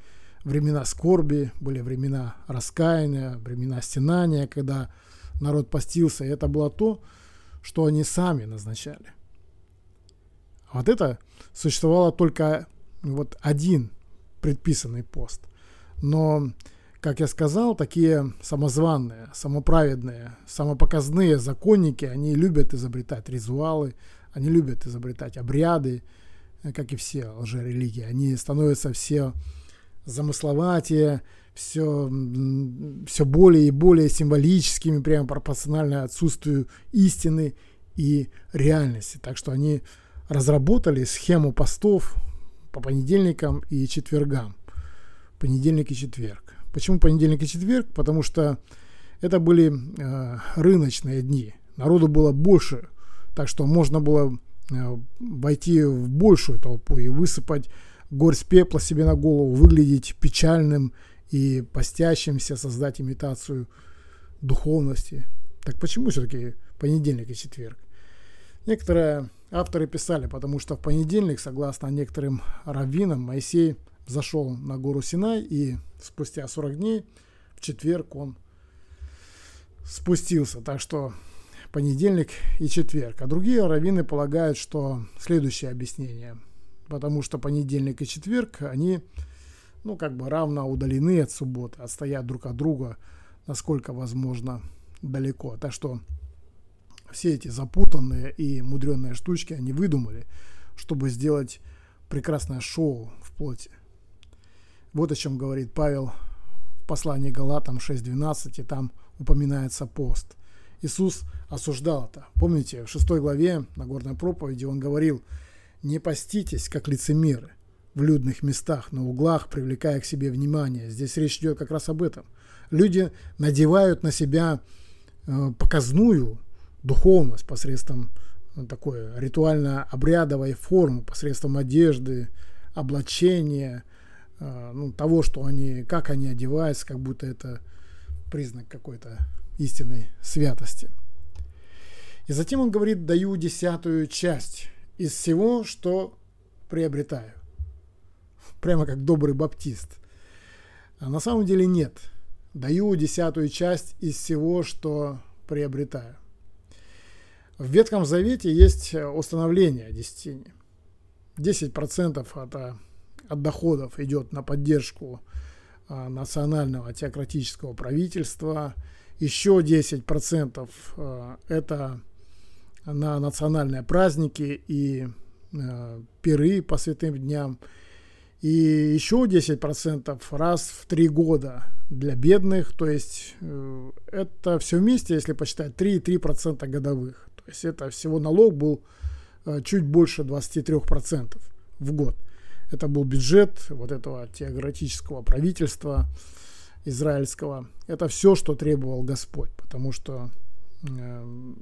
времена скорби, были времена раскаяния, времена стенания, когда народ постился. И это было то, что они сами назначали. Вот это существовало только вот один предписанный пост. Но, как я сказал, такие самозванные, самоправедные, самопоказные законники, они любят изобретать ритуалы, они любят изобретать обряды, как и все лжерелигии. Они становятся все замысловатее, все, все более и более символическими, прямо пропорционально отсутствию истины и реальности. Так что они разработали схему постов по понедельникам и четвергам. Понедельник и четверг. Почему понедельник и четверг? Потому что это были э, рыночные дни. Народу было больше, так что можно было э, войти в большую толпу и высыпать горсть пепла себе на голову, выглядеть печальным и постящимся, создать имитацию духовности. Так почему все-таки понедельник и четверг? Некоторые авторы писали, потому что в понедельник, согласно некоторым раввинам, Моисей зашел на гору Синай, и спустя 40 дней в четверг он спустился. Так что понедельник и четверг. А другие раввины полагают, что следующее объяснение – потому что понедельник и четверг, они, ну, как бы равно удалены от субботы, отстоят друг от друга, насколько возможно, далеко. Так что все эти запутанные и мудреные штучки они выдумали, чтобы сделать прекрасное шоу в плоти. Вот о чем говорит Павел в послании Галатам 6.12, и там упоминается пост. Иисус осуждал это. Помните, в 6 главе на горной проповеди он говорил – не поститесь, как лицемеры, в людных местах, на углах, привлекая к себе внимание. Здесь речь идет как раз об этом. Люди надевают на себя э, показную духовность посредством э, такой ритуально-обрядовой формы, посредством одежды, облачения, э, ну, того, что они, как они одеваются, как будто это признак какой-то истинной святости. И затем он говорит, даю десятую часть из всего, что приобретаю. Прямо как добрый баптист. А на самом деле нет. Даю десятую часть из всего, что приобретаю. В Ветхом Завете есть установление десятине. 10% от, от доходов идет на поддержку а, национального теократического правительства. Еще 10% а, это на национальные праздники и э, пиры по святым дням. И еще 10% раз в три года для бедных. То есть э, это все вместе, если посчитать, 3,3% годовых. То есть это всего налог был э, чуть больше 23% в год. Это был бюджет вот этого теократического правительства израильского. Это все, что требовал Господь, потому что э,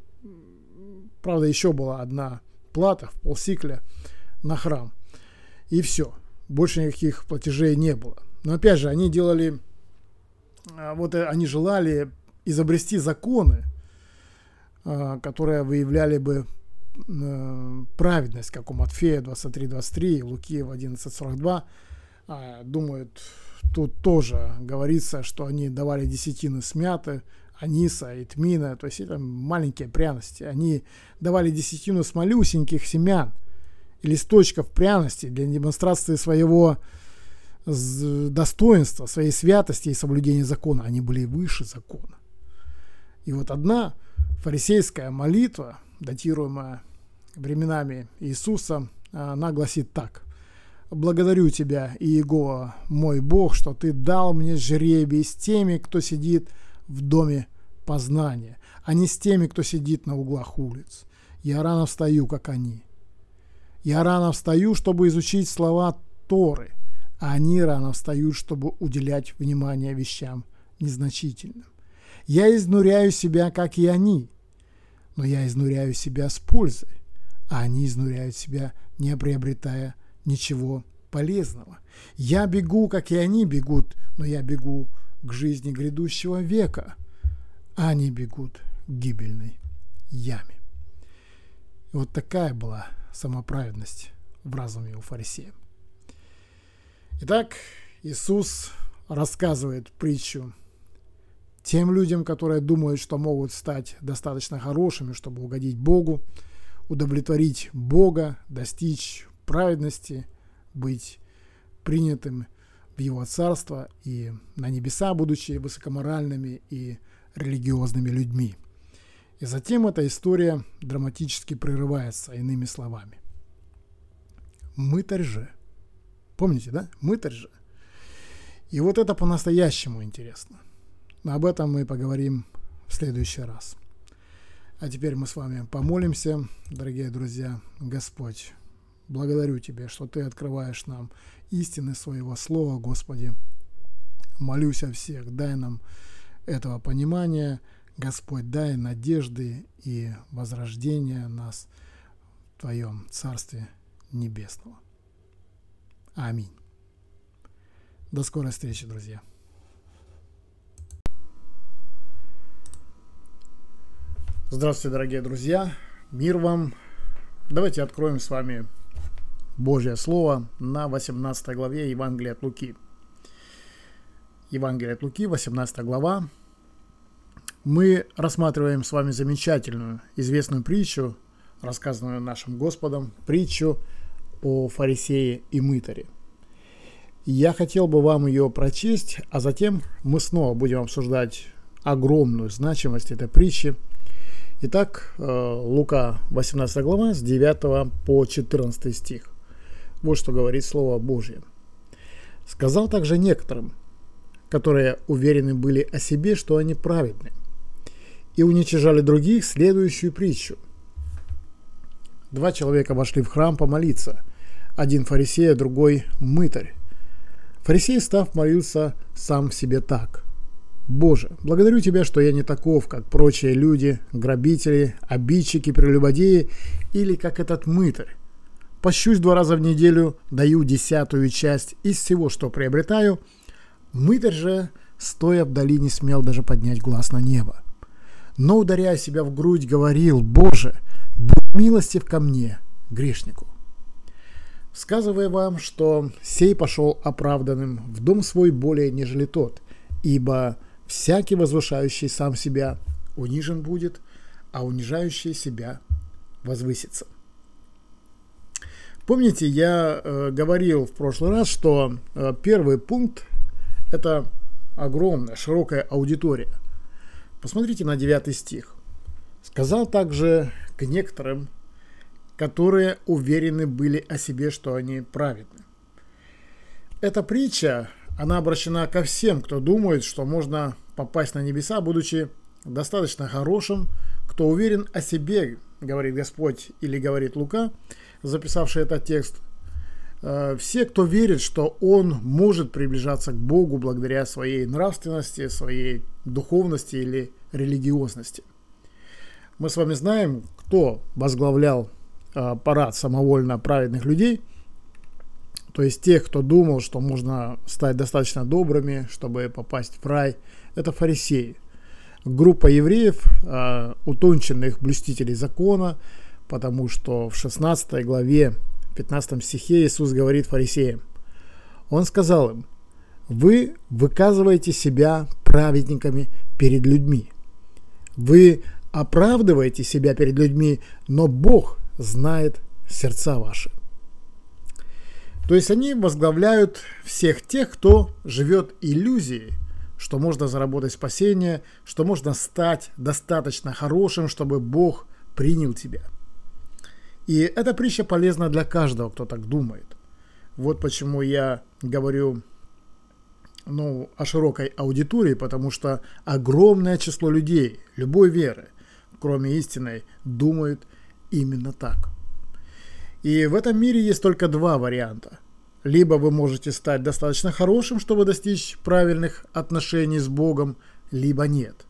Правда, еще была одна плата в полсикля на храм. И все. Больше никаких платежей не было. Но опять же, они делали, а, вот э, они желали изобрести законы, которые выявляли бы э, праведность, как у Матфея 23.23, Лукиева 11.42. А, думают, тут тоже говорится, что они давали десятины смяты, аниса и тмина, то есть это маленькие пряности. Они давали десятину с малюсеньких семян и листочков пряности для демонстрации своего достоинства, своей святости и соблюдения закона. Они были выше закона. И вот одна фарисейская молитва, датируемая временами Иисуса, она гласит так. «Благодарю тебя, Иегова, мой Бог, что ты дал мне жребий с теми, кто сидит в доме познания, а не с теми, кто сидит на углах улиц. Я рано встаю, как они. Я рано встаю, чтобы изучить слова Торы, а они рано встают, чтобы уделять внимание вещам незначительным. Я изнуряю себя, как и они, но я изнуряю себя с пользой, а они изнуряют себя, не приобретая ничего полезного. Я бегу, как и они бегут, но я бегу к жизни грядущего века, а они бегут к гибельной яме. Вот такая была самоправедность в разуме у фарисея. Итак, Иисус рассказывает притчу тем людям, которые думают, что могут стать достаточно хорошими, чтобы угодить Богу. удовлетворить Бога, достичь праведности, быть принятым в Его Царство и на небеса, будучи высокоморальными и религиозными людьми. И затем эта история драматически прерывается иными словами. Мытарь же. Помните, да? Мытарь же. И вот это по-настоящему интересно. Но об этом мы поговорим в следующий раз. А теперь мы с вами помолимся, дорогие друзья. Господь, благодарю Тебя, что Ты открываешь нам истины своего Слова, Господи. Молюсь о всех, дай нам этого понимания, Господь, дай надежды и возрождения нас в Твоем Царстве Небесного. Аминь. До скорой встречи, друзья. Здравствуйте, дорогие друзья. Мир вам. Давайте откроем с вами Божье Слово на 18 главе Евангелия от Луки. Евангелие от Луки, 18 глава. Мы рассматриваем с вами замечательную, известную притчу, рассказанную нашим Господом, притчу о фарисее и мытаре. Я хотел бы вам ее прочесть, а затем мы снова будем обсуждать огромную значимость этой притчи – Итак, э, Лука 18 глава с 9 по 14 стих. Вот что говорит Слово Божье. «Сказал также некоторым, которые уверены были о себе, что они праведны, и уничижали других следующую притчу. Два человека вошли в храм помолиться, один фарисей, а другой мытарь. Фарисей, став, молился сам себе так – Боже, благодарю Тебя, что я не таков, как прочие люди, грабители, обидчики, прелюбодеи или как этот мытарь. Пощусь два раза в неделю, даю десятую часть из всего, что приобретаю. Мытарь же, стоя вдали, не смел даже поднять глаз на небо. Но, ударяя себя в грудь, говорил, «Боже, будь милостив ко мне, грешнику». Сказывая вам, что сей пошел оправданным в дом свой более, нежели тот, ибо Всякий возвышающий сам себя унижен будет, а унижающий себя возвысится. Помните, я э, говорил в прошлый раз, что э, первый пункт – это огромная, широкая аудитория. Посмотрите на 9 стих. «Сказал также к некоторым, которые уверены были о себе, что они праведны». Эта притча она обращена ко всем, кто думает, что можно попасть на небеса, будучи достаточно хорошим, кто уверен о себе, говорит Господь или говорит Лука, записавший этот текст. Э, все, кто верит, что он может приближаться к Богу благодаря своей нравственности, своей духовности или религиозности. Мы с вами знаем, кто возглавлял э, парад самовольно праведных людей – то есть тех, кто думал, что можно стать достаточно добрыми, чтобы попасть в рай, это фарисеи. Группа евреев, э, утонченных блюстителей закона, потому что в 16 главе, 15 стихе Иисус говорит фарисеям. Он сказал им, вы выказываете себя праведниками перед людьми. Вы оправдываете себя перед людьми, но Бог знает сердца ваши. То есть они возглавляют всех тех, кто живет иллюзией, что можно заработать спасение, что можно стать достаточно хорошим, чтобы Бог принял тебя. И эта притча полезна для каждого, кто так думает. Вот почему я говорю ну, о широкой аудитории, потому что огромное число людей любой веры, кроме истинной, думают именно так. И в этом мире есть только два варианта. Либо вы можете стать достаточно хорошим, чтобы достичь правильных отношений с Богом, либо нет.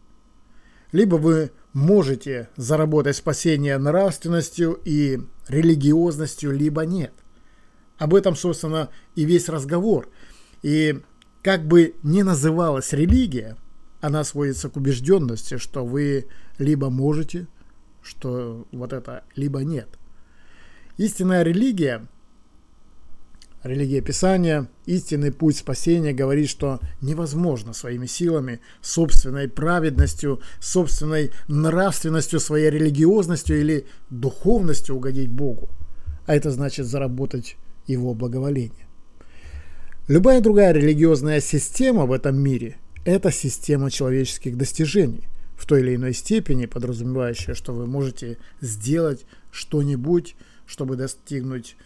Либо вы можете заработать спасение нравственностью и религиозностью, либо нет. Об этом, собственно, и весь разговор. И как бы ни называлась религия, она сводится к убежденности, что вы либо можете, что вот это, либо нет. Истинная религия религия Писания, истинный путь спасения говорит, что невозможно своими силами, собственной праведностью, собственной нравственностью, своей религиозностью или духовностью угодить Богу. А это значит заработать Его благоволение. Любая другая религиозная система в этом мире – это система человеческих достижений, в той или иной степени подразумевающая, что вы можете сделать что-нибудь, чтобы достигнуть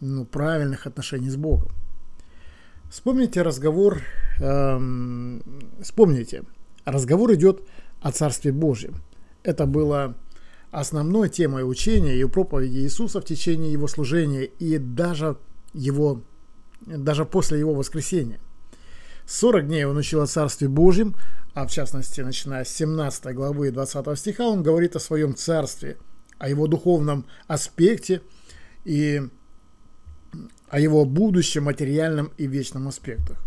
ну, правильных отношений с Богом. Вспомните разговор, эм, вспомните, разговор идет о Царстве Божьем. Это было основной темой учения и проповеди Иисуса в течение его служения и даже, его, даже после его воскресения. 40 дней он учил о Царстве Божьем, а в частности, начиная с 17 главы 20 стиха, он говорит о своем Царстве, о его духовном аспекте и о его будущем, материальном и вечном аспектах.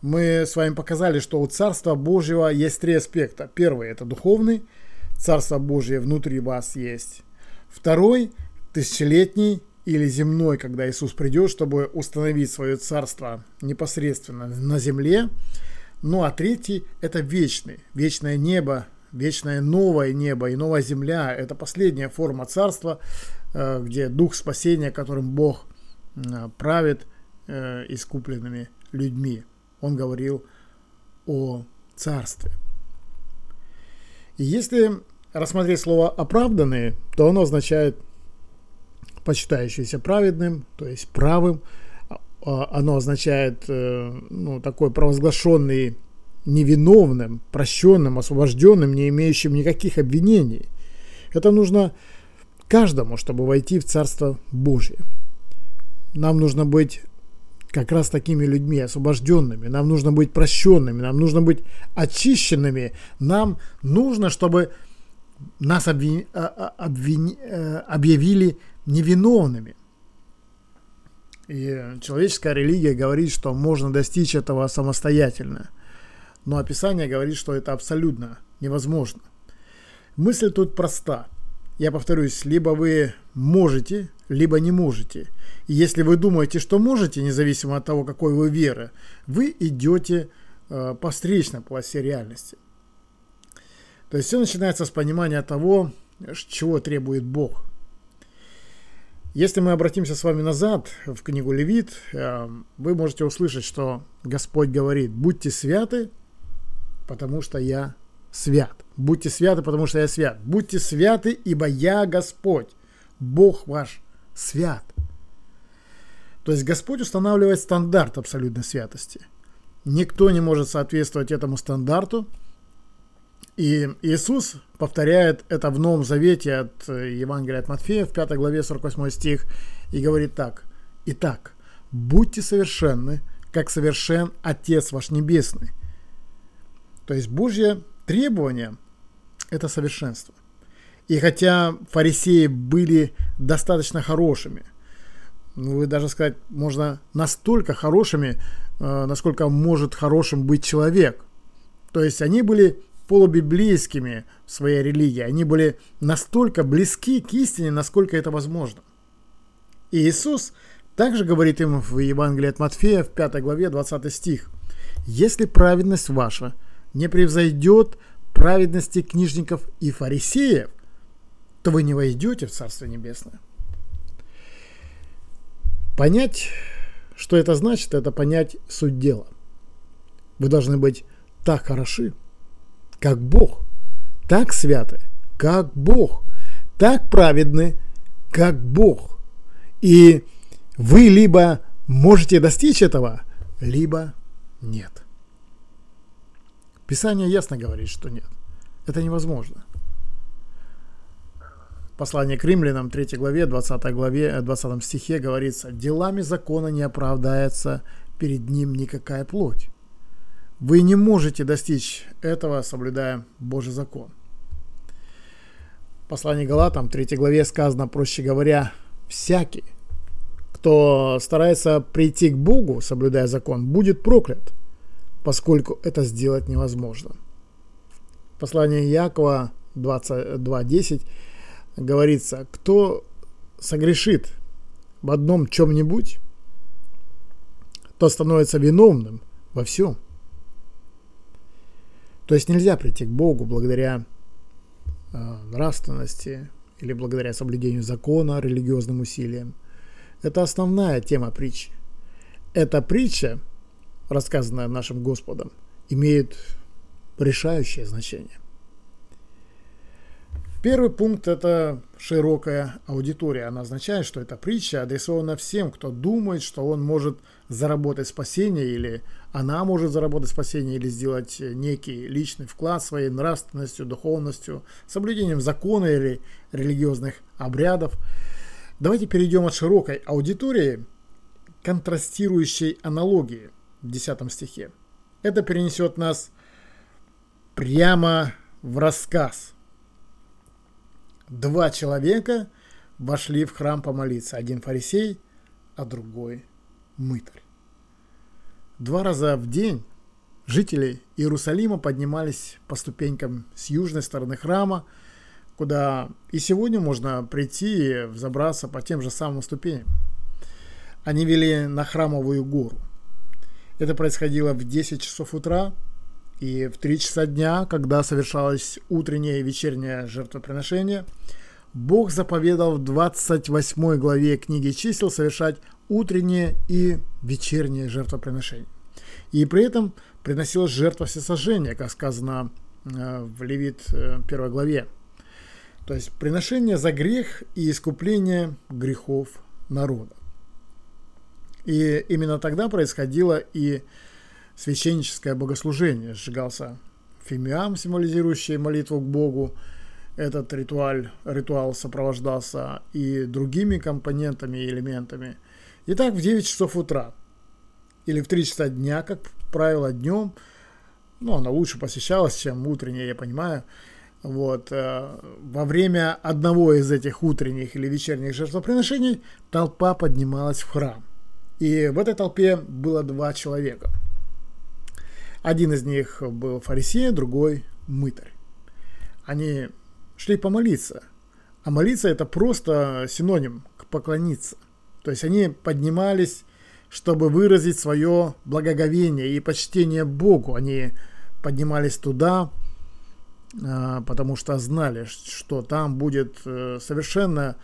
Мы с вами показали, что у Царства Божьего есть три аспекта. Первый – это духовный, Царство Божье внутри вас есть. Второй – тысячелетний или земной, когда Иисус придет, чтобы установить свое царство непосредственно на земле. Ну а третий – это вечный, вечное небо, вечное новое небо и новая земля. Это последняя форма царства, э, где дух спасения, которым Бог Э, правит э, искупленными людьми. Он говорил о царстве. И если рассмотреть слово «оправданные», то оно означает почитающийся праведным, то есть правым. А, а, оно означает ну, такой провозглашенный невиновным, прощенным, освобожденным, не имеющим никаких обвинений. Это нужно каждому, чтобы войти в Царство Божье. Нам нужно быть как раз такими людьми, освобожденными. Нам нужно быть прощенными, нам нужно быть очищенными. Нам нужно, чтобы нас обвини, а, а, обвини, э, объявили невиновными. И человеческая религия говорит, что можно достичь этого самостоятельно. Но описание говорит, что это абсолютно невозможно. Мысль тут проста. Я повторюсь, либо вы можете, либо не можете – и если вы думаете, что можете, независимо от того, какой вы веры, вы идете э, по встречной полосе реальности. То есть все начинается с понимания того, чего требует Бог. Если мы обратимся с вами назад в книгу Левит, э, вы можете услышать, что Господь говорит, будьте святы, потому что я свят. Будьте святы, потому что я свят. Будьте святы, ибо я Господь, Бог ваш свят. То есть Господь устанавливает стандарт абсолютной святости. Никто не может соответствовать этому стандарту. И Иисус повторяет это в Новом Завете от Евангелия от Матфея в 5 главе 48 стих и говорит так. «Итак, будьте совершенны, как совершен Отец ваш Небесный». То есть Божье требование – это совершенство. И хотя фарисеи были достаточно хорошими – ну, вы даже сказать, можно настолько хорошими, э, насколько может хорошим быть человек. То есть они были полубиблейскими в своей религии, они были настолько близки к истине, насколько это возможно. И Иисус также говорит им в Евангелии от Матфея в 5 главе 20 стих. «Если праведность ваша не превзойдет праведности книжников и фарисеев, то вы не войдете в Царство Небесное». Понять, что это значит, это понять суть дела. Вы должны быть так хороши, как Бог, так святы, как Бог, так праведны, как Бог. И вы либо можете достичь этого, либо нет. Писание ясно говорит, что нет. Это невозможно. Послание к римлянам, 3 главе, 20 главе, 20 стихе говорится, «Делами закона не оправдается перед ним никакая плоть». Вы не можете достичь этого, соблюдая Божий закон. Послание Галатам, 3 главе сказано, проще говоря, «Всякий, кто старается прийти к Богу, соблюдая закон, будет проклят, поскольку это сделать невозможно». Послание Якова 22.10 говорится, кто согрешит в одном чем-нибудь, тот становится виновным во всем. То есть нельзя прийти к Богу благодаря э, нравственности или благодаря соблюдению закона, религиозным усилиям. Это основная тема притчи. Эта притча, рассказанная нашим Господом, имеет решающее значение. Первый пункт – это широкая аудитория. Она означает, что эта притча адресована всем, кто думает, что он может заработать спасение, или она может заработать спасение, или сделать некий личный вклад своей нравственностью, духовностью, соблюдением закона или религиозных обрядов. Давайте перейдем от широкой аудитории к контрастирующей аналогии 10 стихе. Это перенесет нас прямо в рассказ – два человека вошли в храм помолиться. Один фарисей, а другой мытарь. Два раза в день жители Иерусалима поднимались по ступенькам с южной стороны храма, куда и сегодня можно прийти и взобраться по тем же самым ступеням. Они вели на храмовую гору. Это происходило в 10 часов утра и в 3 часа дня, когда совершалось утреннее и вечернее жертвоприношение, Бог заповедал в 28 главе книги чисел совершать утреннее и вечернее жертвоприношение. И при этом приносилась жертва всесожжения, как сказано э, в Левит 1 э, главе. То есть приношение за грех и искупление грехов народа. И именно тогда происходило и священническое богослужение. Сжигался фимиам, символизирующий молитву к Богу. Этот ритуал, ритуал сопровождался и другими компонентами и элементами. Итак, в 9 часов утра или в 3 часа дня, как правило, днем, ну, она лучше посещалась, чем утренняя, я понимаю, вот, э, во время одного из этих утренних или вечерних жертвоприношений толпа поднималась в храм. И в этой толпе было два человека – один из них был фарисей, другой мытарь. Они шли помолиться. А молиться это просто синоним к поклониться. То есть они поднимались, чтобы выразить свое благоговение и почтение Богу. Они поднимались туда, а, потому что знали, что там будет э, совершенно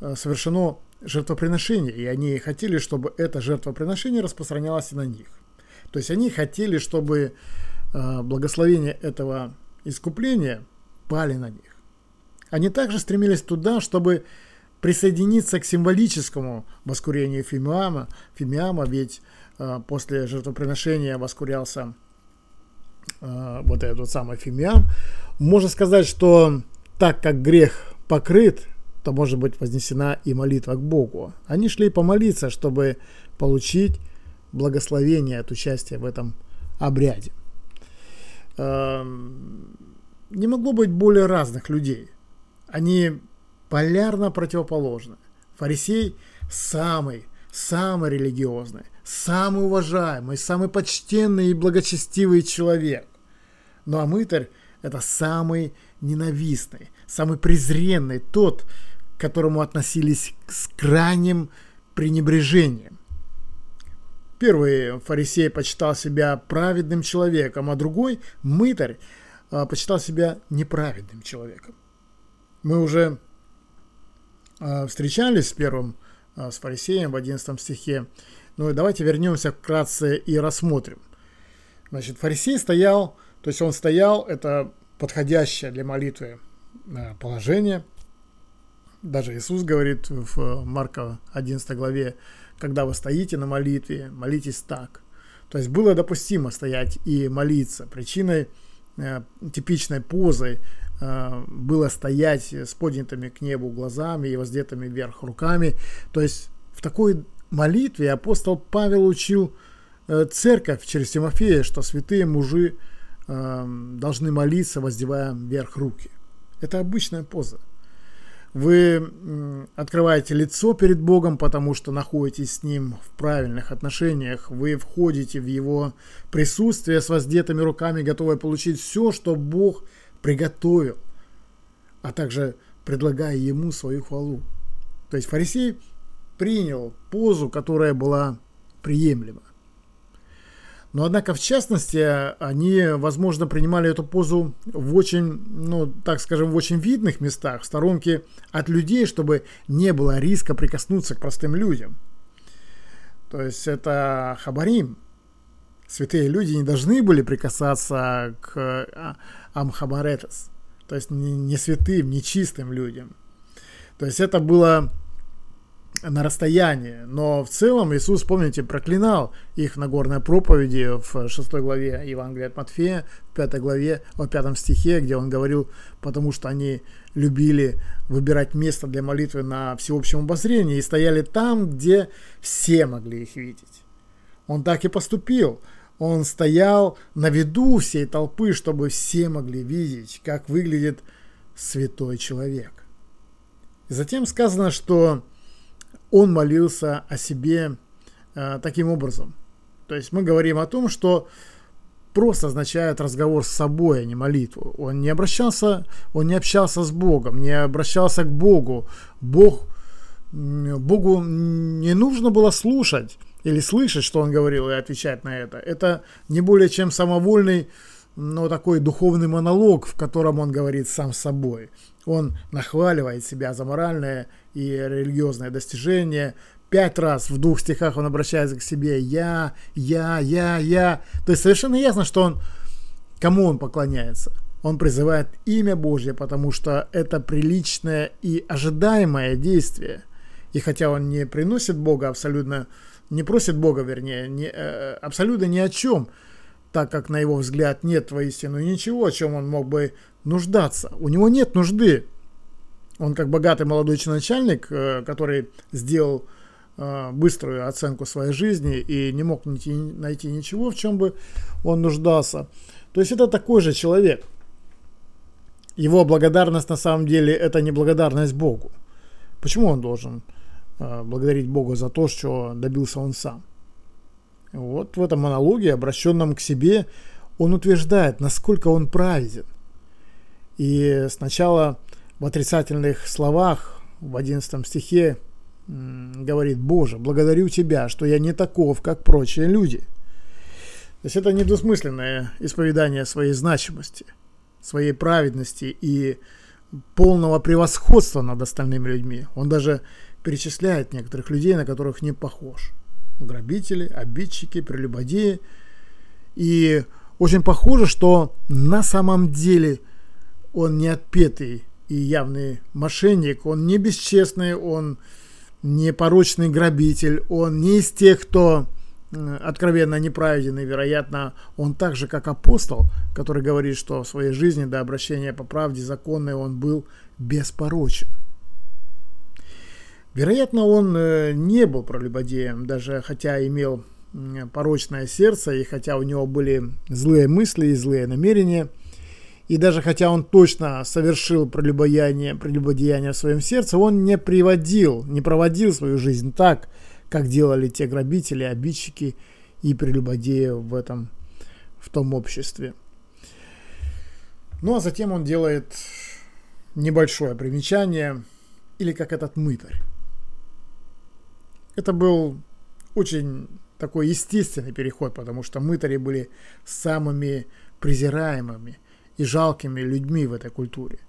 э, совершено жертвоприношение, и они хотели, чтобы это жертвоприношение распространялось и на них. То есть они хотели, чтобы э, благословение этого искупления пали на них. Они также стремились туда, чтобы присоединиться к символическому воскурению Фимиама, Фимиама ведь э, после жертвоприношения воскурялся э, вот этот самый Фимиам. Можно сказать, что так как грех покрыт, то может быть вознесена и молитва к Богу. Они шли помолиться, чтобы получить благословение от участия в этом обряде. Эм, не могло быть более разных людей. Они полярно противоположны. Фарисей самый, самый религиозный, самый уважаемый, самый почтенный и благочестивый человек. Ну а мытарь – это самый ненавистный, самый презренный, тот, к которому относились с крайним пренебрежением. Первый фарисей почитал себя праведным человеком, а другой, мытарь, а, почитал себя неправедным человеком. Мы уже а, встречались с первым, а, с фарисеем в 11 стихе. Но давайте вернемся вкратце и рассмотрим. Значит, фарисей стоял, то есть он стоял, это подходящее для молитвы положение. Даже Иисус говорит в Марка 11 главе, когда вы стоите на молитве, молитесь так. То есть было допустимо стоять и молиться. Причиной э, типичной позой э, было стоять с поднятыми к небу глазами и воздетыми вверх руками. То есть в такой молитве апостол Павел учил э, церковь через Тимофея, что святые мужи э, должны молиться, воздевая вверх руки. Это обычная поза. Вы открываете лицо перед Богом, потому что находитесь с Ним в правильных отношениях. Вы входите в Его присутствие с воздетыми руками, готовы получить все, что Бог приготовил, а также предлагая Ему свою хвалу. То есть фарисей принял позу, которая была приемлема. Но, однако, в частности, они, возможно, принимали эту позу в очень, ну, так скажем, в очень видных местах, в сторонке от людей, чтобы не было риска прикоснуться к простым людям. То есть это хабарим. Святые люди не должны были прикасаться к а, амхабаретес, то есть не, святым, не чистым людям. То есть это было на расстоянии. Но в целом Иисус, помните, проклинал их на горной проповеди в 6 главе Евангелия от Матфея, в 5 главе, в 5 стихе, где он говорил, потому что они любили выбирать место для молитвы на всеобщем обозрении и стояли там, где все могли их видеть. Он так и поступил. Он стоял на виду всей толпы, чтобы все могли видеть, как выглядит святой человек. И затем сказано, что он молился о себе э, таким образом. То есть мы говорим о том, что просто означает разговор с собой, а не молитву. Он не обращался, он не общался с Богом, не обращался к Богу. Бог, Богу не нужно было слушать или слышать, что он говорил, и отвечать на это. Это не более чем самовольный, но такой духовный монолог, в котором он говорит сам с собой. Он нахваливает себя за моральное и религиозное достижение. Пять раз в двух стихах он обращается к себе «я», «я», «я», «я». То есть совершенно ясно, что он, кому он поклоняется. Он призывает имя Божье, потому что это приличное и ожидаемое действие. И хотя он не приносит Бога абсолютно, не просит Бога, вернее, не, э, абсолютно ни о чем, так как на его взгляд нет воистину ничего, о чем он мог бы нуждаться. У него нет нужды он как богатый молодой начальник, э, который сделал э, быструю оценку своей жизни и не мог найти, найти ничего, в чем бы он нуждался. То есть это такой же человек. Его благодарность на самом деле это не благодарность Богу. Почему он должен э, благодарить Бога за то, что добился он сам? Вот в этом монологе, обращенном к себе, он утверждает, насколько он праведен. И сначала в отрицательных словах в 11 стихе говорит, Боже, благодарю Тебя, что я не таков, как прочие люди. То есть это недвусмысленное исповедание своей значимости, своей праведности и полного превосходства над остальными людьми. Он даже перечисляет некоторых людей, на которых не похож. Грабители, обидчики, прелюбодеи. И очень похоже, что на самом деле он не отпетый и явный мошенник, он не бесчестный, он не порочный грабитель, он не из тех, кто откровенно неправеден, и, вероятно, он так же, как апостол, который говорит, что в своей жизни до обращения по правде законной он был беспорочен. Вероятно, он э, не был прелюбодеем, даже хотя имел порочное сердце, и хотя у него были злые мысли и злые намерения – и даже хотя он точно совершил прелюбодеяние, прелюбодеяние в своем сердце, он не приводил, не проводил свою жизнь так, как делали те грабители, обидчики и прелюбодеи в этом, в том обществе. Ну а затем он делает небольшое примечание, или как этот мытарь. Это был очень такой естественный переход, потому что мытари были самыми презираемыми – и жалкими людьми в этой культуре.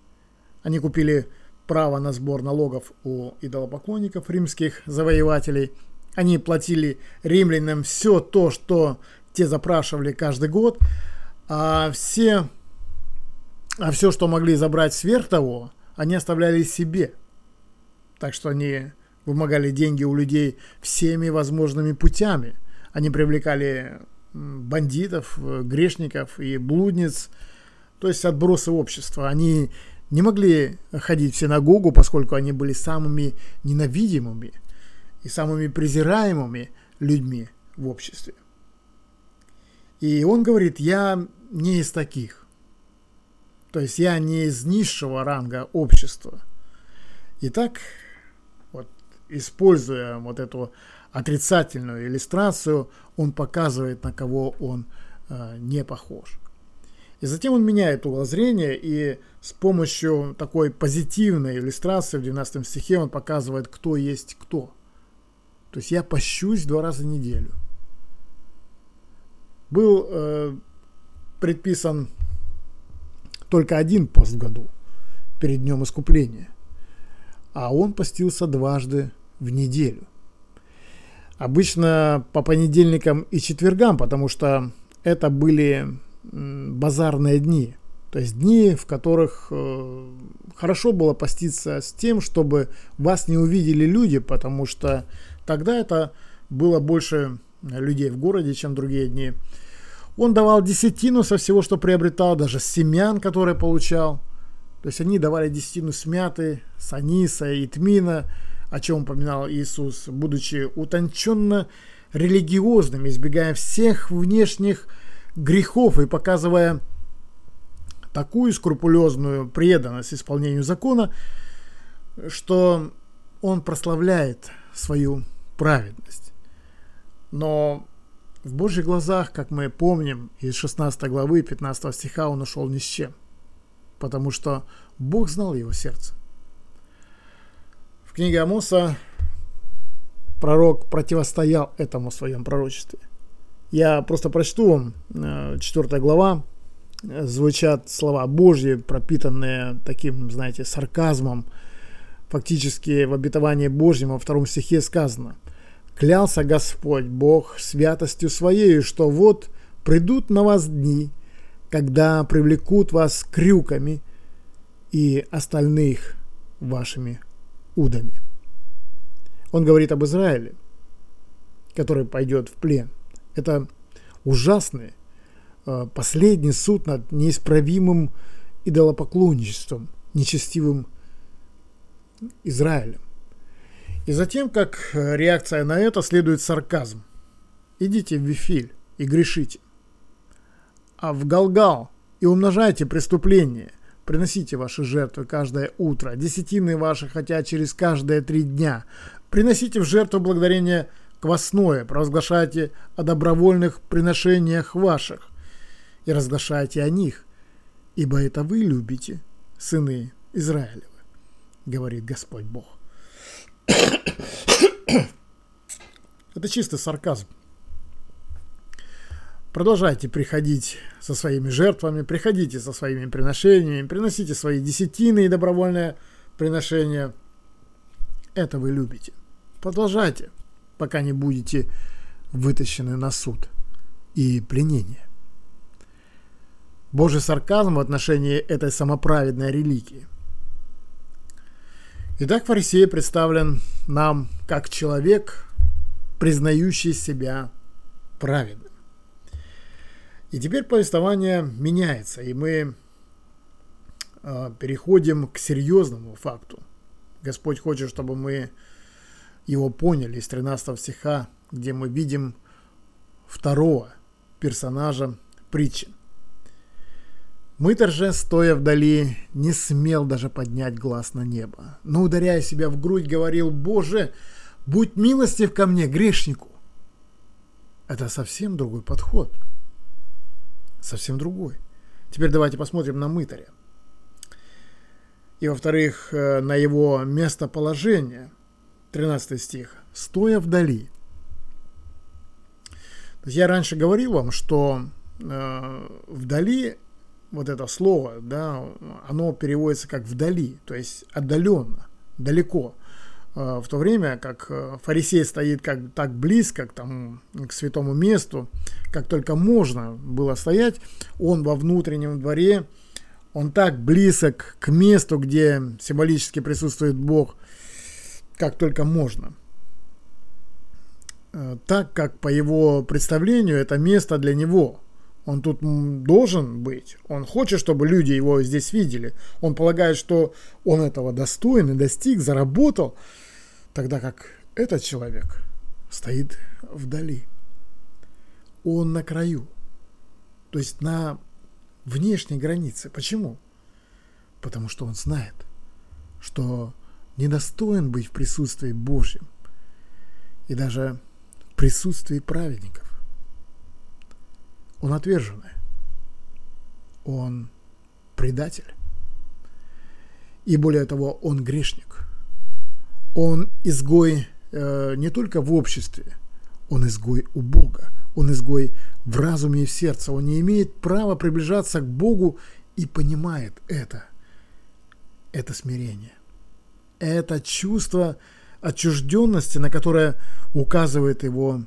Они купили право на сбор налогов у идолопоклонников римских завоевателей. Они платили римлянам все то, что те запрашивали каждый год, а все, а все, что могли забрать сверх того, они оставляли себе. Так что они вымогали деньги у людей всеми возможными путями. Они привлекали бандитов, грешников и блудниц – то есть отбросы общества. Они не могли ходить в синагогу, поскольку они были самыми ненавидимыми и самыми презираемыми людьми в обществе. И он говорит, я не из таких. То есть я не из низшего ранга общества. Итак, используя вот эту отрицательную иллюстрацию, он показывает, на кого он э, не похож. И затем он меняет угол зрения, и с помощью такой позитивной иллюстрации в 12 стихе он показывает, кто есть кто. То есть я пощусь два раза в неделю. был э, предписан только один пост в году перед днем искупления, а он постился дважды в неделю. Обычно по понедельникам и четвергам, потому что это были базарные дни, то есть дни, в которых э, хорошо было поститься с тем, чтобы вас не увидели люди, потому что тогда это было больше людей в городе, чем другие дни. Он давал десятину со всего, что приобретал, даже с семян, которые получал. То есть они давали десятину с мяты, с аниса и тмина, о чем упоминал Иисус, будучи утонченно религиозными, избегая всех внешних грехов и показывая такую скрупулезную преданность исполнению закона, что он прославляет свою праведность. Но в Божьих глазах, как мы помним, из 16 главы 15 стиха он ушел ни с чем, потому что Бог знал его сердце. Книге Амоса пророк противостоял этому в своем пророчестве. Я просто прочту вам 4 э, глава, звучат слова Божьи, пропитанные таким, знаете, сарказмом. Фактически в обетовании Божьем во втором стихе сказано – Клялся Господь Бог святостью Своей, что вот придут на вас дни, когда привлекут вас крюками и остальных вашими удами. Он говорит об Израиле, который пойдет в плен. Это ужасный, э, последний суд над неисправимым идолопоклонничеством, нечестивым Израилем. И затем, как э, реакция на это, следует сарказм. Идите в Вифиль и грешите. А в Галгал и умножайте преступления. Приносите ваши жертвы каждое утро, десятины ваши, хотя через каждые три дня. Приносите в жертву благодарение квасное, провозглашайте о добровольных приношениях ваших и разглашайте о них, ибо это вы любите, сыны Израилевы, говорит Господь Бог. Это чисто сарказм. Продолжайте приходить со своими жертвами, приходите со своими приношениями, приносите свои десятины и добровольное приношение. Это вы любите. Продолжайте, пока не будете вытащены на суд и пленение. Божий сарказм в отношении этой самоправедной религии – Итак, фарисей представлен нам как человек, признающий себя праведным. И теперь повествование меняется, и мы э, переходим к серьезному факту. Господь хочет, чтобы мы его поняли из 13 стиха, где мы видим второго персонажа притчи. Мытарь же, стоя вдали, не смел даже поднять глаз на небо, но, ударяя себя в грудь, говорил, «Боже, будь милостив ко мне, грешнику!» Это совсем другой подход. Совсем другой. Теперь давайте посмотрим на мытаря. И, во-вторых, э, на его местоположение. 13 стих. «Стоя вдали». То есть я раньше говорил вам, что э, вдали вот это слово, да, оно переводится как вдали, то есть отдаленно, далеко. А, в то время как э, фарисей стоит как, так близко к, тому, к святому месту, как только можно было стоять, он во внутреннем дворе, он так близок к месту, где символически присутствует Бог, как только можно. Э, так как по его представлению это место для него – он тут должен быть. Он хочет, чтобы люди его здесь видели. Он полагает, что он этого достоин и достиг, заработал. Тогда как этот человек стоит вдали. Он на краю. То есть на внешней границе. Почему? Потому что он знает, что недостоин быть в присутствии Божьем и даже в присутствии праведников. Он отверженный. Он предатель. И более того, он грешник. Он изгой э, не только в обществе, он изгой у Бога, он изгой в разуме и в сердце. Он не имеет права приближаться к Богу и понимает это. Это смирение. Это чувство отчужденности, на которое указывает его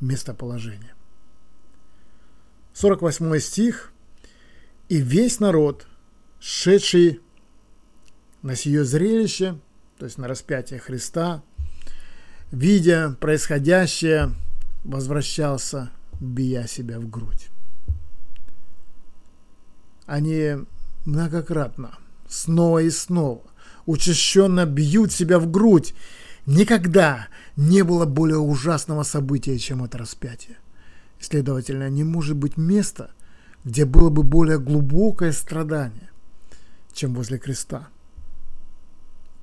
местоположение. 48 стих. «И весь народ, шедший на сие зрелище, то есть на распятие Христа, видя происходящее, возвращался, бия себя в грудь. Они многократно, снова и снова, учащенно бьют себя в грудь. Никогда не было более ужасного события, чем это распятие. Следовательно, не может быть места, где было бы более глубокое страдание, чем возле креста.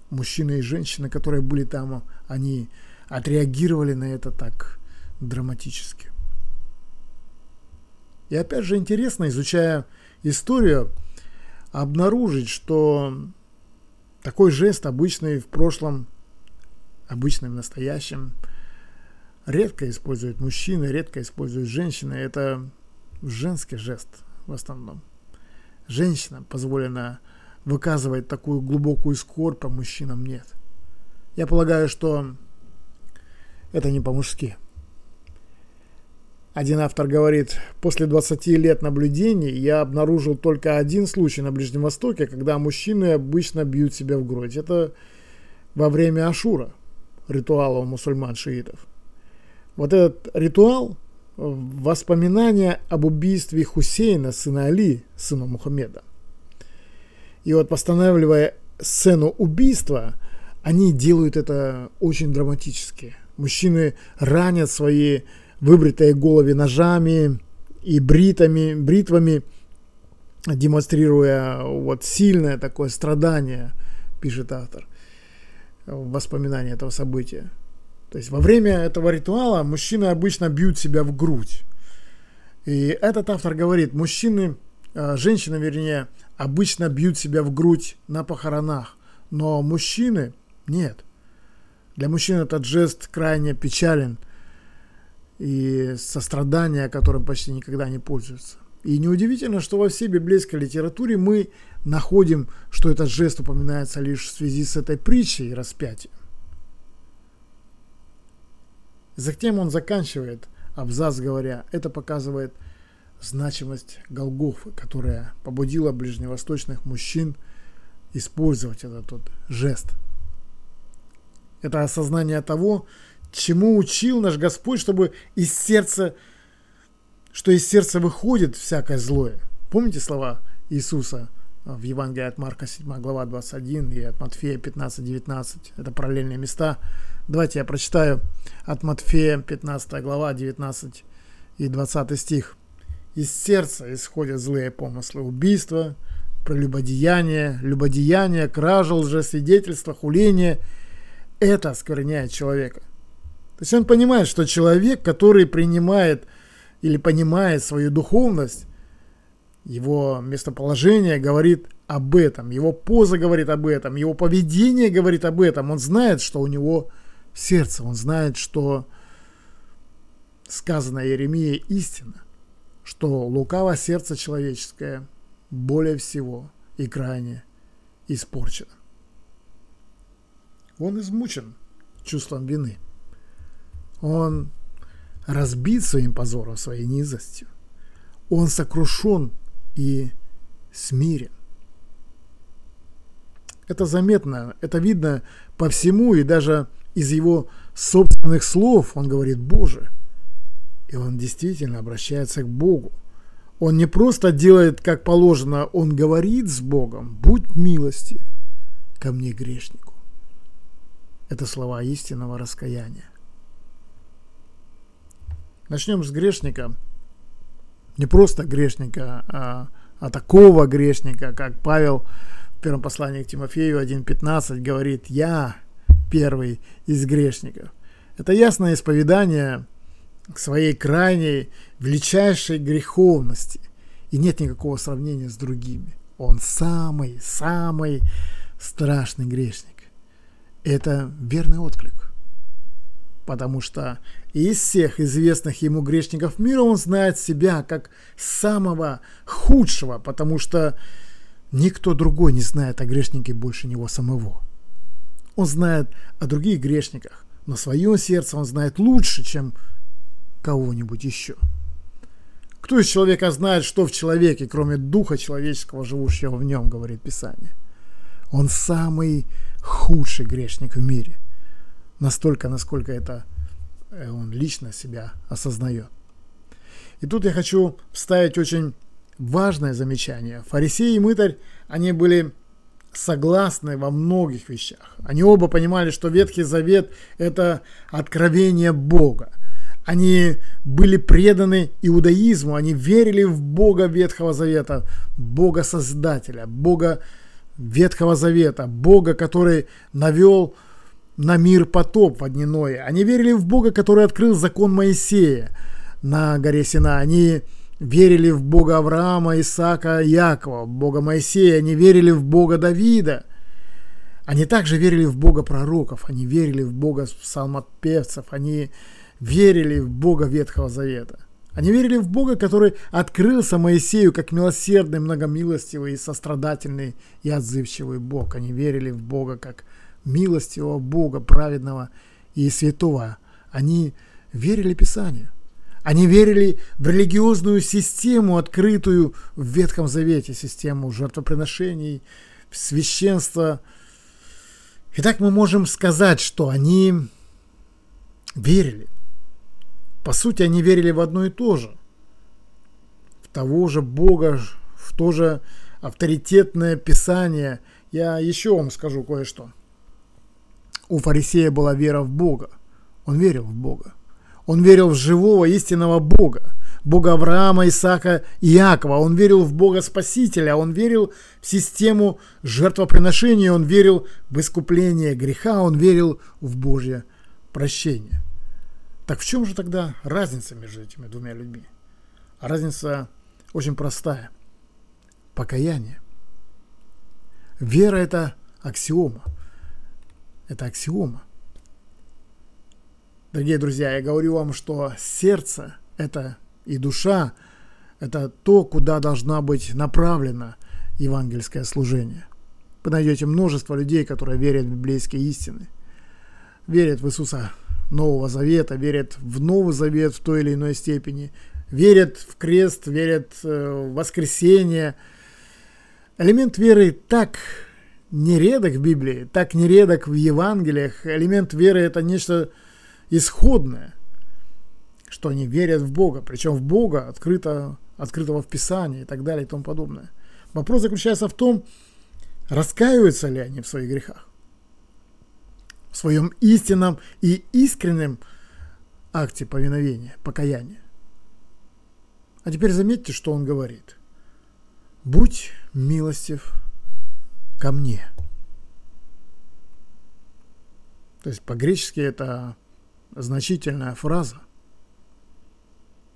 Мужчины и женщины, которые были там, они отреагировали на это так драматически. И опять же интересно, изучая историю, обнаружить, что такой жест обычный в прошлом, обычный в настоящем, редко используют мужчины, редко используют женщины. Это женский жест в основном. Женщинам позволено выказывать такую глубокую скорбь, а мужчинам нет. Я полагаю, что это не по-мужски. Один автор говорит, после 20 лет наблюдений я обнаружил только один случай на Ближнем Востоке, когда мужчины обычно бьют себя в грудь. Это во время Ашура, ритуала у мусульман-шиитов. Вот этот ритуал – воспоминание об убийстве Хусейна, сына Али, сына Мухаммеда. И вот постанавливая сцену убийства, они делают это очень драматически. Мужчины ранят свои выбритые головы ножами и бритами, бритвами, демонстрируя вот сильное такое страдание, пишет автор, в воспоминании этого события. То есть во время этого ритуала мужчины обычно бьют себя в грудь. И этот автор говорит, мужчины, женщины, вернее, обычно бьют себя в грудь на похоронах, но мужчины нет. Для мужчин этот жест крайне печален – и сострадания, которым почти никогда не пользуются. И неудивительно, что во всей библейской литературе мы находим, что этот жест упоминается лишь в связи с этой притчей и распятием. Затем он заканчивает абзац, говоря, это показывает значимость Голгофы, которая побудила ближневосточных мужчин использовать этот вот жест. Это осознание того, чему учил наш Господь, чтобы из сердца, что из сердца выходит всякое злое. Помните слова Иисуса в Евангелии от Марка 7 глава 21 и от Матфея 15-19. Это параллельные места. Давайте я прочитаю от Матфея 15 глава 19 и 20 стих. Из сердца исходят злые помыслы, убийства, прелюбодеяние, любодеяние, кража, лжесвидетельство, хуление. Это оскверняет человека – то есть он понимает, что человек, который принимает или понимает свою духовность, его местоположение говорит об этом, его поза говорит об этом, его поведение говорит об этом. Он знает, что у него сердце, он знает, что сказано Иеремия истина, что лукаво сердце человеческое более всего и крайне испорчено. Он измучен чувством вины – он разбит своим позором, своей низостью. Он сокрушен и смирен. Это заметно, это видно по всему, и даже из его собственных слов он говорит «Боже». И он действительно обращается к Богу. Он не просто делает, как положено, он говорит с Богом «Будь милостив ко мне, грешнику». Это слова истинного раскаяния. Начнем с грешника. Не просто грешника, а, а такого грешника, как Павел в первом послании к Тимофею 1.15 говорит «Я первый из грешников». Это ясное исповедание к своей крайней, величайшей греховности. И нет никакого сравнения с другими. Он самый, самый страшный грешник. Это верный отклик. потому что из всех известных ему грешников мира он знает себя как самого худшего, потому что никто другой не знает о грешнике больше него самого. Он знает о других грешниках, но свое сердце он знает лучше, чем кого-нибудь еще. Кто из человека знает, что в человеке, кроме духа человеческого, живущего в нем, говорит Писание. Он самый худший грешник в мире. Настолько, насколько это э, он лично себя осознает. И тут я хочу вставить очень важное замечание. Фарисей и мытарь, они были согласны во многих вещах. Они оба понимали, что Ветхий Завет – это откровение Бога. Они были преданы иудаизму, они верили в Бога Ветхого Завета, Бога Создателя, Бога Ветхого Завета, Бога, который навел на мир потоп в одниное. Они верили в Бога, который открыл закон Моисея на горе Сина. Они верили в Бога Авраама, Исаака, Якова, Бога Моисея. Они верили в Бога Давида. Они также верили в Бога пророков. Они верили в Бога псалмопевцев. Они в Бога Ветхого Завета. Они верили в Бога, который открылся Моисею как милосердный, многомилостивый и сострадательный и отзывчивый Бог. Они верили в Бога как милостивого Бога, праведного и святого. Они верили Писанию. Они верили в религиозную систему, открытую в Ветхом Завете, систему жертвоприношений, священства. Итак, мы можем сказать, что они верили по сути, они верили в одно и то же. В того же Бога, в то же авторитетное Писание. Я еще вам скажу кое-что. У фарисея была вера в Бога. Он верил в Бога. Он верил в живого истинного Бога. Бога Авраама, Исаака и Иакова. Он верил в Бога Спасителя. Он верил в систему жертвоприношения. Он верил в искупление греха. Он верил в Божье прощение. Так в чем же тогда разница между этими двумя людьми? А разница очень простая. Покаяние. Вера – это аксиома. Это аксиома. Дорогие друзья, я говорю вам, что сердце – это и душа – это то, куда должна быть направлено евангельское служение. Вы найдете множество людей, которые верят в библейские истины, верят в Иисуса Нового Завета, верят в Новый Завет в той или иной степени, верят в крест, верят э, в воскресение. Элемент веры так нередок в Библии, так нередок в Евангелиях. Элемент веры – это нечто исходное, что они верят в Бога, причем в Бога, открыто, открытого в Писании и так далее и тому подобное. Вопрос заключается в том, раскаиваются ли они в своих грехах в своем истинном и искреннем акте повиновения, покаяния. А теперь заметьте, что он говорит. «Будь милостив ко мне». То есть по-гречески это значительная фраза.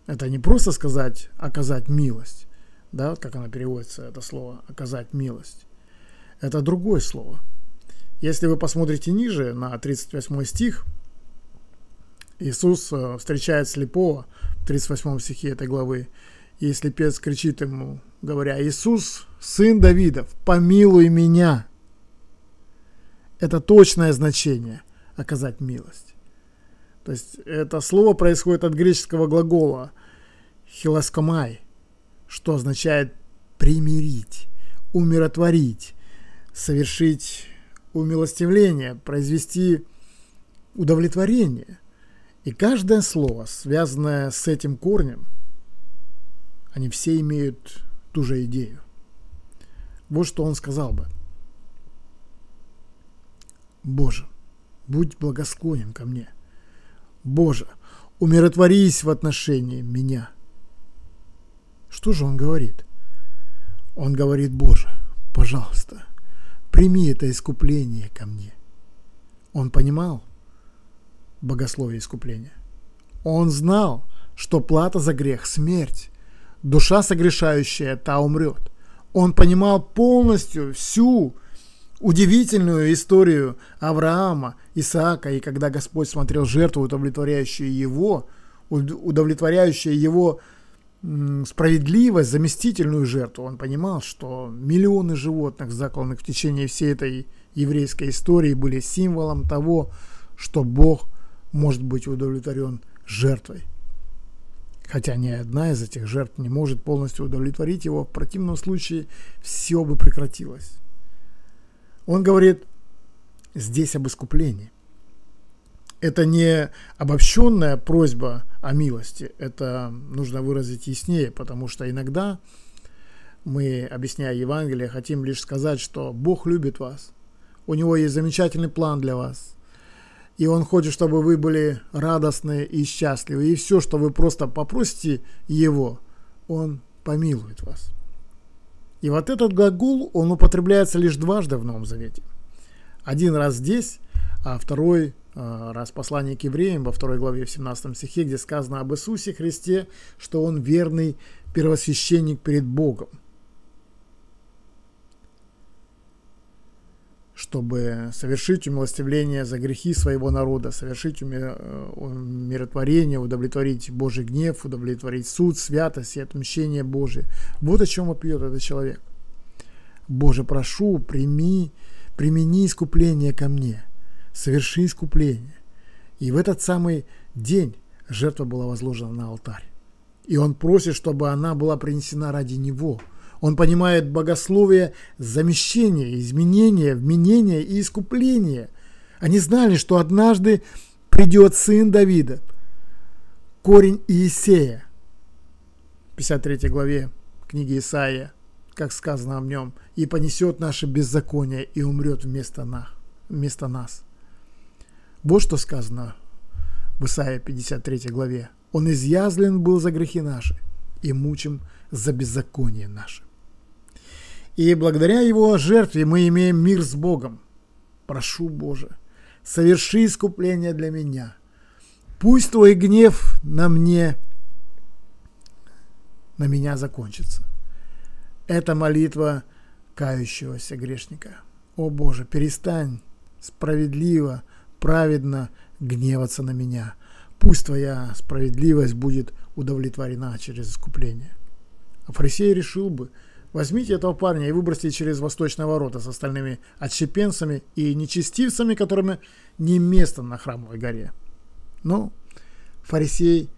Это не просто сказать «оказать милость», да, как она переводится, это слово «оказать милость». Это другое слово – если вы посмотрите ниже, на 38 стих, Иисус э, встречает слепого в 38 стихе этой главы, и слепец кричит ему, говоря, «Иисус, сын Давидов, помилуй меня!» Это точное значение – оказать милость. То есть это слово происходит от греческого глагола «хилоскомай», что означает примирить, умиротворить, совершить умилостивление, произвести удовлетворение. И каждое слово, связанное с этим корнем, они все имеют ту же идею. Вот что он сказал бы. Боже, будь благосклонен ко мне. Боже, умиротворись в отношении меня. Что же он говорит? Он говорит, Боже, пожалуйста, прими это искупление ко мне. Он понимал богословие искупления. Он знал, что плата за грех – смерть. Душа согрешающая, та умрет. Он понимал полностью всю удивительную историю Авраама, Исаака, и когда Господь смотрел жертву, удовлетворяющую его, удовлетворяющую его справедливость, заместительную жертву, он понимал, что миллионы животных, закланных в течение всей этой еврейской истории, были символом того, что Бог может быть удовлетворен жертвой. Хотя ни одна из этих жертв не может полностью удовлетворить его, в противном случае все бы прекратилось. Он говорит здесь об искуплении. Это не обобщенная просьба о милости, это нужно выразить яснее, потому что иногда мы, объясняя Евангелие, хотим лишь сказать, что Бог любит вас, у Него есть замечательный план для вас, и Он хочет, чтобы вы были радостны и счастливы, и все, что вы просто попросите Его, Он помилует вас. И вот этот глагол, он употребляется лишь дважды в Новом Завете. Один раз здесь, а второй раз послание к евреям во второй главе в 17 стихе, где сказано об Иисусе Христе, что Он верный первосвященник перед Богом. чтобы совершить умилостивление за грехи своего народа, совершить э, умиротворение, удовлетворить Божий гнев, удовлетворить суд, святость и отмщение Божие. Вот о чем вопьет этот человек. Боже, прошу, прими, примени искупление ко мне, соверши искупление. И в этот самый день жертва была возложена на алтарь. И он просит, чтобы она была принесена ради него – он понимает богословие замещения, изменения, вменения и искупления. Они знали, что однажды придет сын Давида, корень Иисея. В 53 главе книги Исаия, как сказано о нем, и понесет наше беззаконие и умрет вместо нас. Вот что сказано в Исаии 53 главе. Он изъязлен был за грехи наши и мучим за беззаконие наше. И благодаря его жертве мы имеем мир с Богом. Прошу, Боже, соверши искупление для меня. Пусть твой гнев на мне, на меня закончится. Это молитва кающегося грешника. О Боже, перестань справедливо, праведно гневаться на меня. Пусть твоя справедливость будет удовлетворена через искупление. А фарисей решил бы – Возьмите этого парня и выбросьте через восточные ворота с остальными отщепенцами и нечестивцами, которыми не место на храмовой горе. Но фарисей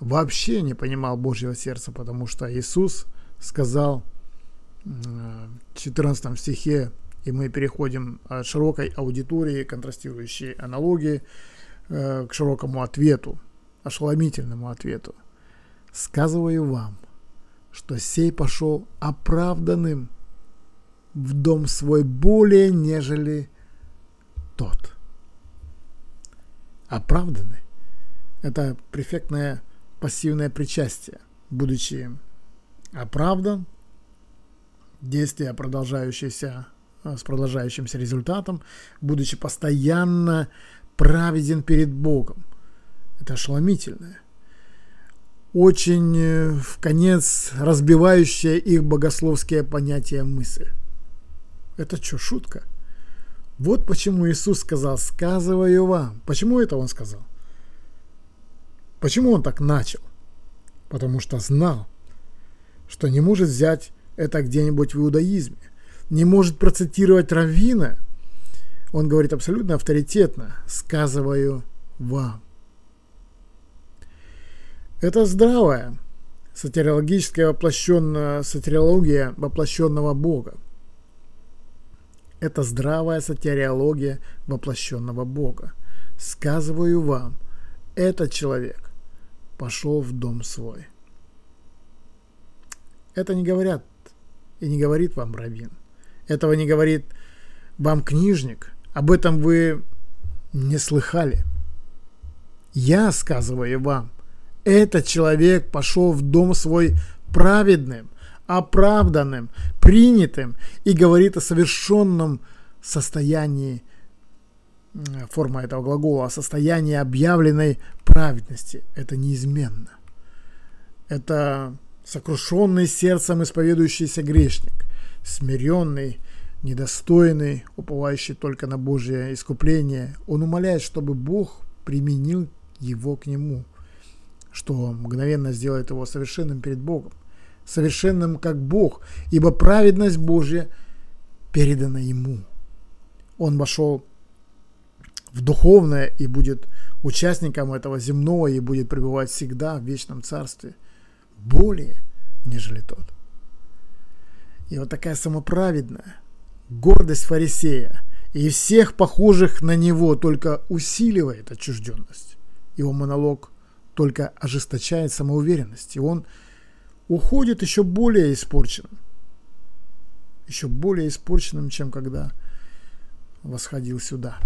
вообще не понимал Божьего сердца, потому что Иисус сказал в 14 стихе, и мы переходим от широкой аудитории, контрастирующей аналогии, э, к широкому ответу, ошеломительному ответу. «Сказываю вам, что сей пошел оправданным в дом свой более, нежели тот. Оправданный – это префектное пассивное причастие. Будучи оправдан, действие, продолжающееся э, с продолжающимся результатом, будучи постоянно праведен перед Богом. Это ошеломительное очень э, в конец разбивающая их богословские понятия мысль. Это что, шутка? Вот почему Иисус сказал, сказываю вам. Почему это Он сказал? Почему Он так начал? Потому что знал, что не может взять это где-нибудь в иудаизме, не может процитировать Равина. Он говорит абсолютно авторитетно, сказываю вам. Это здравая сатириологическая воплощенная сатириология воплощенного Бога. Это здравая сатириология воплощенного Бога. Сказываю вам, этот человек пошел в дом свой. Это не говорят и не говорит вам раввин. Этого не говорит вам книжник. Об этом вы не слыхали. Я сказываю вам – этот человек пошел в дом свой праведным, оправданным, принятым и говорит о совершенном состоянии, форма этого глагола, о состоянии объявленной праведности. Это неизменно. Это сокрушенный сердцем исповедующийся грешник, смиренный, недостойный, уповающий только на Божье искупление, он умоляет, чтобы Бог применил его к нему, что мгновенно сделает его совершенным перед Богом, совершенным как Бог, ибо праведность Божья передана ему. Он вошел в духовное и будет участником этого земного и будет пребывать всегда в вечном царстве более, нежели тот. И вот такая самоправедная гордость фарисея и всех похожих на него только усиливает отчужденность. Его монолог только ожесточает самоуверенность, и он уходит еще более испорченным. Еще более испорченным, чем когда восходил сюда.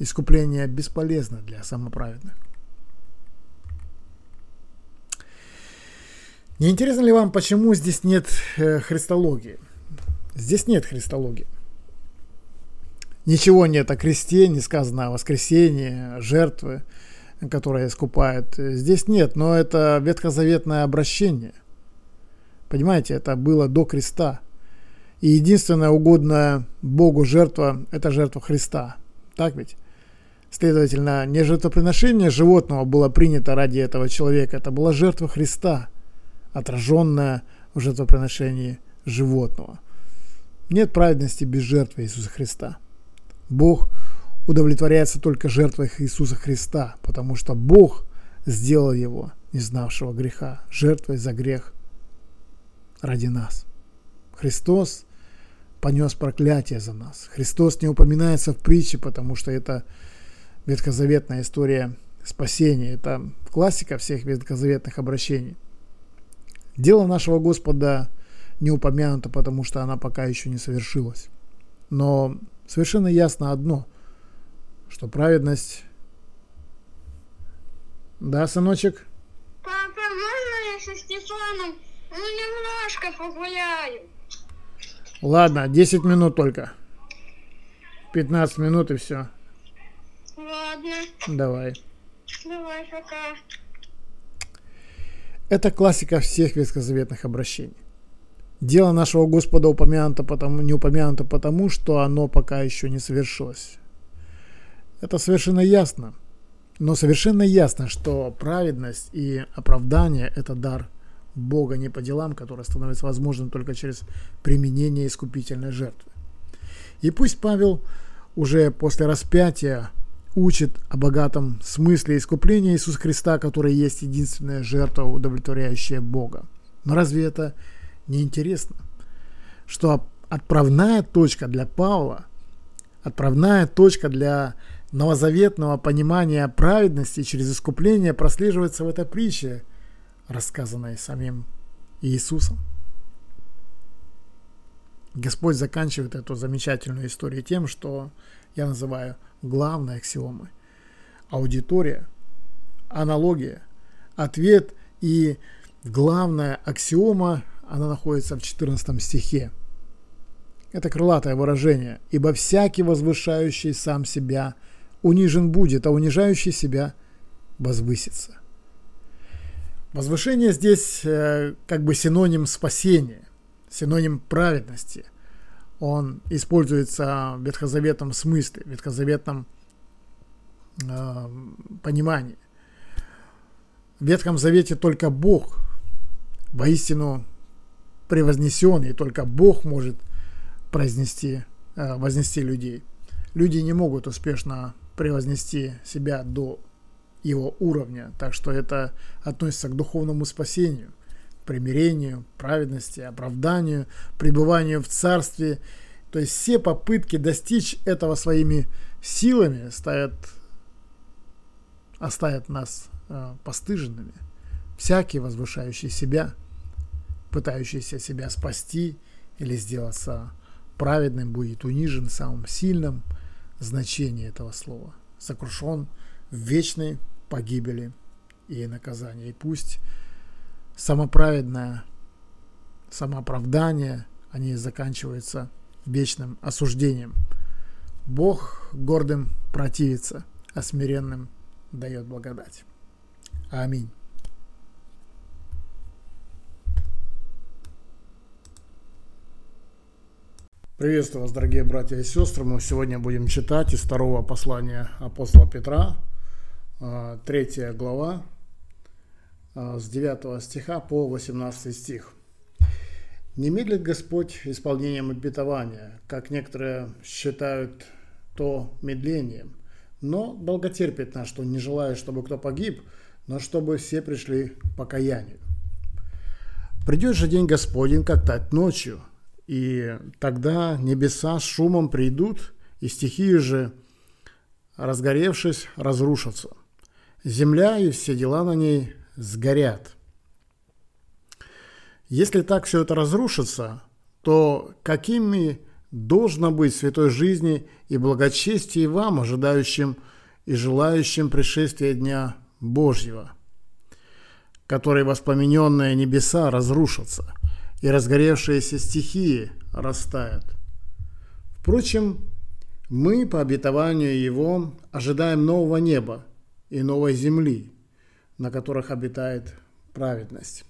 Искупление бесполезно для самоправедных. Не интересно ли вам, почему здесь нет э, христологии? Здесь нет христологии. Ничего нет о кресте, не сказано о воскресении, жертвы, которые искупают. Здесь нет, но это ветхозаветное обращение. Понимаете, это было до креста. И единственная угодная Богу жертва – это жертва Христа. Так ведь? Следовательно, не жертвоприношение животного было принято ради этого человека, это была жертва Христа, отраженная в жертвоприношении животного. Нет праведности без жертвы Иисуса Христа. Бог удовлетворяется только жертвой Иисуса Христа, потому что Бог сделал его, не знавшего греха, жертвой за грех ради нас. Христос понес проклятие за нас. Христос не упоминается в притче, потому что это ветхозаветная история спасения. Это классика всех ветхозаветных обращений. Дело нашего Господа не упомянуто, потому что она пока еще не совершилась. Но совершенно ясно одно, что праведность... Да, сыночек? Папа, можно я со Стефаном? Ну, немножко погуляю. Ладно, 10 минут только. 15 минут и все. Ладно. Давай. Давай, пока. Это классика всех ветхозаветных обращений. Дело нашего Господа упомянуто потому, не упомянуто потому, что оно пока еще не совершилось. Это совершенно ясно. Но совершенно ясно, что праведность и оправдание – это дар Бога не по делам, который становится возможным только через применение искупительной жертвы. И пусть Павел уже после распятия учит о богатом смысле искупления Иисуса Христа, который есть единственная жертва, удовлетворяющая Бога. Но разве это не интересно? Что отправная точка для Павла, отправная точка для новозаветного понимания праведности через искупление прослеживается в этой притче, рассказанной самим Иисусом. Господь заканчивает эту замечательную историю тем, что я называю главной аксиомой. Аудитория, аналогия, ответ и главная аксиома, она находится в 14 стихе. Это крылатое выражение. «Ибо всякий, возвышающий сам себя, унижен будет, а унижающий себя возвысится». Возвышение здесь э, как бы синоним спасения, синоним праведности – он используется в ветхозаветном смысле, в ветхозаветном э, понимании. В Ветхом Завете только Бог воистину превознесен, и только Бог может произнести, э, вознести людей. Люди не могут успешно превознести себя до его уровня, так что это относится к духовному спасению примирению, праведности, оправданию, пребыванию в царстве. То есть все попытки достичь этого своими силами ставят, оставят нас э, постыженными. Всякий, возвышающий себя, пытающийся себя спасти или сделаться праведным, будет унижен в самом сильном этого слова, сокрушен в вечной погибели и наказании. И пусть самоправедное самооправдание, они заканчиваются вечным осуждением. Бог гордым противится, а смиренным дает благодать. Аминь. Приветствую вас, дорогие братья и сестры. Мы сегодня будем читать из второго послания апостола Петра, а, третья глава, а, с 9 стиха по 18 стих. «Не медлит Господь исполнением обетования, как некоторые считают то медлением, но долготерпит нас, что не желает, чтобы кто погиб, но чтобы все пришли к покаянию. Придет же день Господень, как тать ночью, и тогда небеса с шумом придут, и стихии же, разгоревшись, разрушатся. Земля и все дела на ней сгорят. Если так все это разрушится, то какими должно быть святой жизни и благочестие вам, ожидающим и желающим пришествия Дня Божьего, который воспламененные небеса разрушатся – и разгоревшиеся стихии растают. Впрочем, мы по обетованию Его ожидаем нового неба и новой земли, на которых обитает праведность.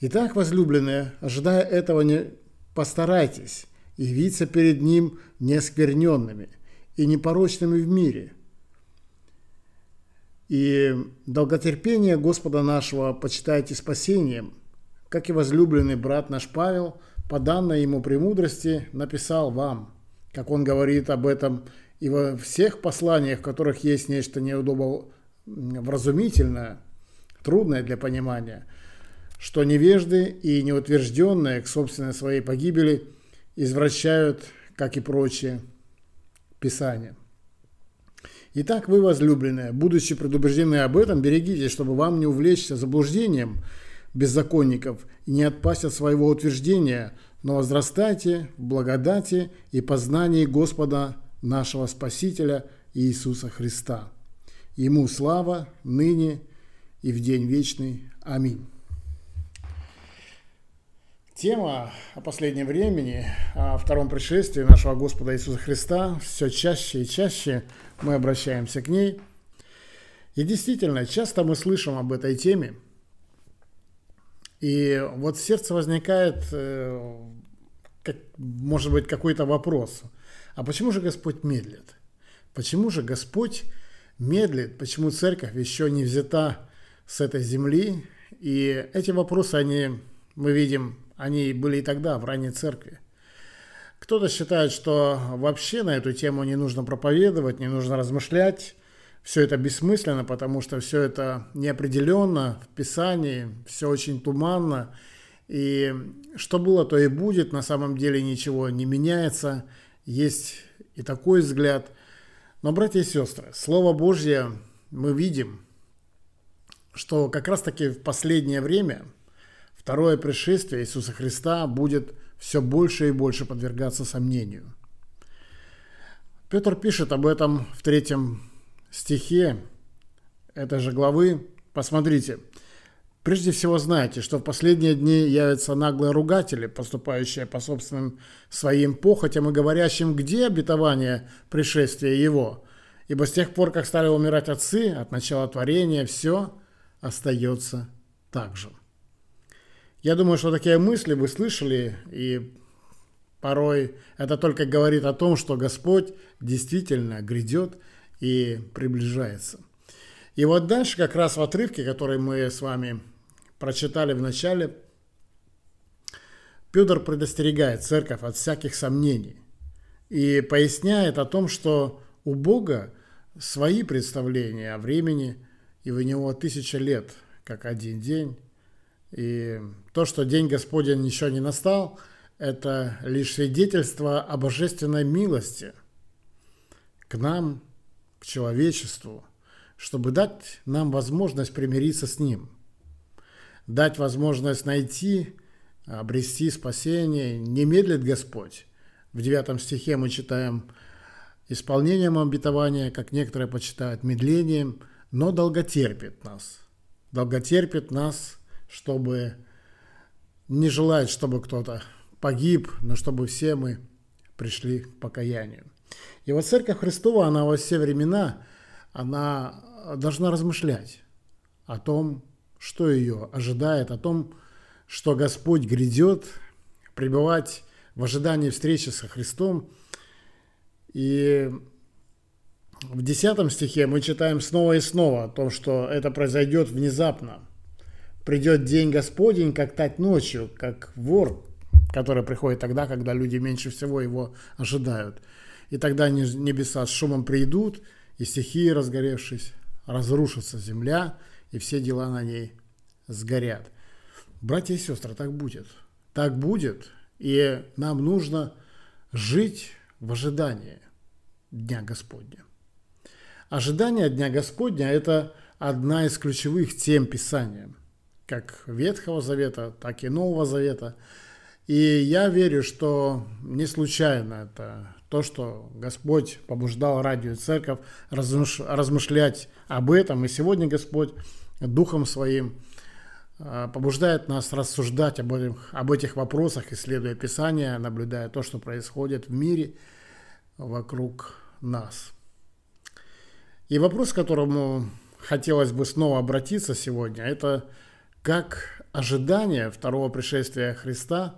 Итак, возлюбленные, ожидая этого, не постарайтесь явиться перед Ним неоскверненными и непорочными в мире. И долготерпение Господа нашего почитайте спасением – как и возлюбленный брат наш Павел, по данной ему премудрости, написал вам, как он говорит об этом и во всех посланиях, в которых есть нечто неудобовразумительное, трудное для понимания, что невежды и неутвержденные к собственной своей погибели извращают, как и прочие, Писания. Итак, вы, возлюбленные, будучи предупреждены об этом, берегитесь, чтобы вам не увлечься заблуждением – беззаконников не отпасть от своего утверждения, но возрастайте в благодати и познании Господа нашего Спасителя Иисуса Христа. Ему слава ныне и в день вечный. Аминь. Тема о последнем времени, о втором пришествии нашего Господа Иисуса Христа, все чаще и чаще мы обращаемся к ней. И действительно, часто мы слышим об этой теме – и вот в сердце возникает, э, как, может быть, какой-то вопрос. А почему же Господь медлит? Почему же Господь медлит? Почему церковь еще не взята с этой земли? И эти вопросы, они, мы видим, они были и тогда, в ранней церкви. Кто-то считает, что вообще на эту тему не нужно проповедовать, не нужно размышлять, все это бессмысленно, потому что все это неопределенно в Писании, все очень туманно. И что было, то и будет. На самом деле ничего не меняется. Есть и такой взгляд. Но, братья и сестры, Слово Божье мы видим, что как раз-таки в последнее время второе пришествие Иисуса Христа будет все больше и больше подвергаться сомнению. Петр пишет об этом в третьем стихе этой же главы, посмотрите, Прежде всего знайте, что в последние дни явятся наглые ругатели, поступающие по собственным своим похотям и говорящим, где обетование пришествия его. Ибо с тех пор, как стали умирать отцы, от начала творения, все остается так же. Я думаю, что такие мысли вы слышали, и порой это только говорит о том, что Господь действительно грядет – и приближается. И вот дальше, как раз в отрывке, который мы с вами прочитали в начале, Петр предостерегает церковь от всяких сомнений и поясняет о том, что у Бога свои представления о времени, и у него тысяча лет, как один день. И то, что день Господень еще не настал, это лишь свидетельство о божественной милости к нам, человечеству, чтобы дать нам возможность примириться с Ним, дать возможность найти, обрести спасение. Не медлит Господь. В девятом стихе мы читаем исполнением обетования, как некоторые почитают, медлением, но долготерпит нас. Долготерпит нас, чтобы не желает, чтобы кто-то погиб, но чтобы все мы пришли к покаянию. И вот Церковь Христова, она во все времена, она должна размышлять о том, что ее ожидает, о том, что Господь грядет, пребывать в ожидании встречи со Христом. И в 10 стихе мы читаем снова и снова о том, что это произойдет внезапно. Придет день Господень, как тать ночью, как вор, который приходит тогда, когда люди меньше всего его ожидают. И тогда небеса с шумом придут, и стихии, разгоревшись, разрушится земля, и все дела на ней сгорят. Братья и сестры, так будет. Так будет, и нам нужно жить в ожидании Дня Господня. Ожидание Дня Господня – это одна из ключевых тем Писания, как Ветхого Завета, так и Нового Завета. И я верю, что не случайно это то, что Господь побуждал радио и церковь размышлять об этом. И сегодня Господь Духом Своим а, побуждает нас рассуждать об этих, об этих вопросах, исследуя Писание, наблюдая то, что происходит в мире вокруг нас. И вопрос, к которому хотелось бы снова обратиться сегодня, это как ожидание второго пришествия Христа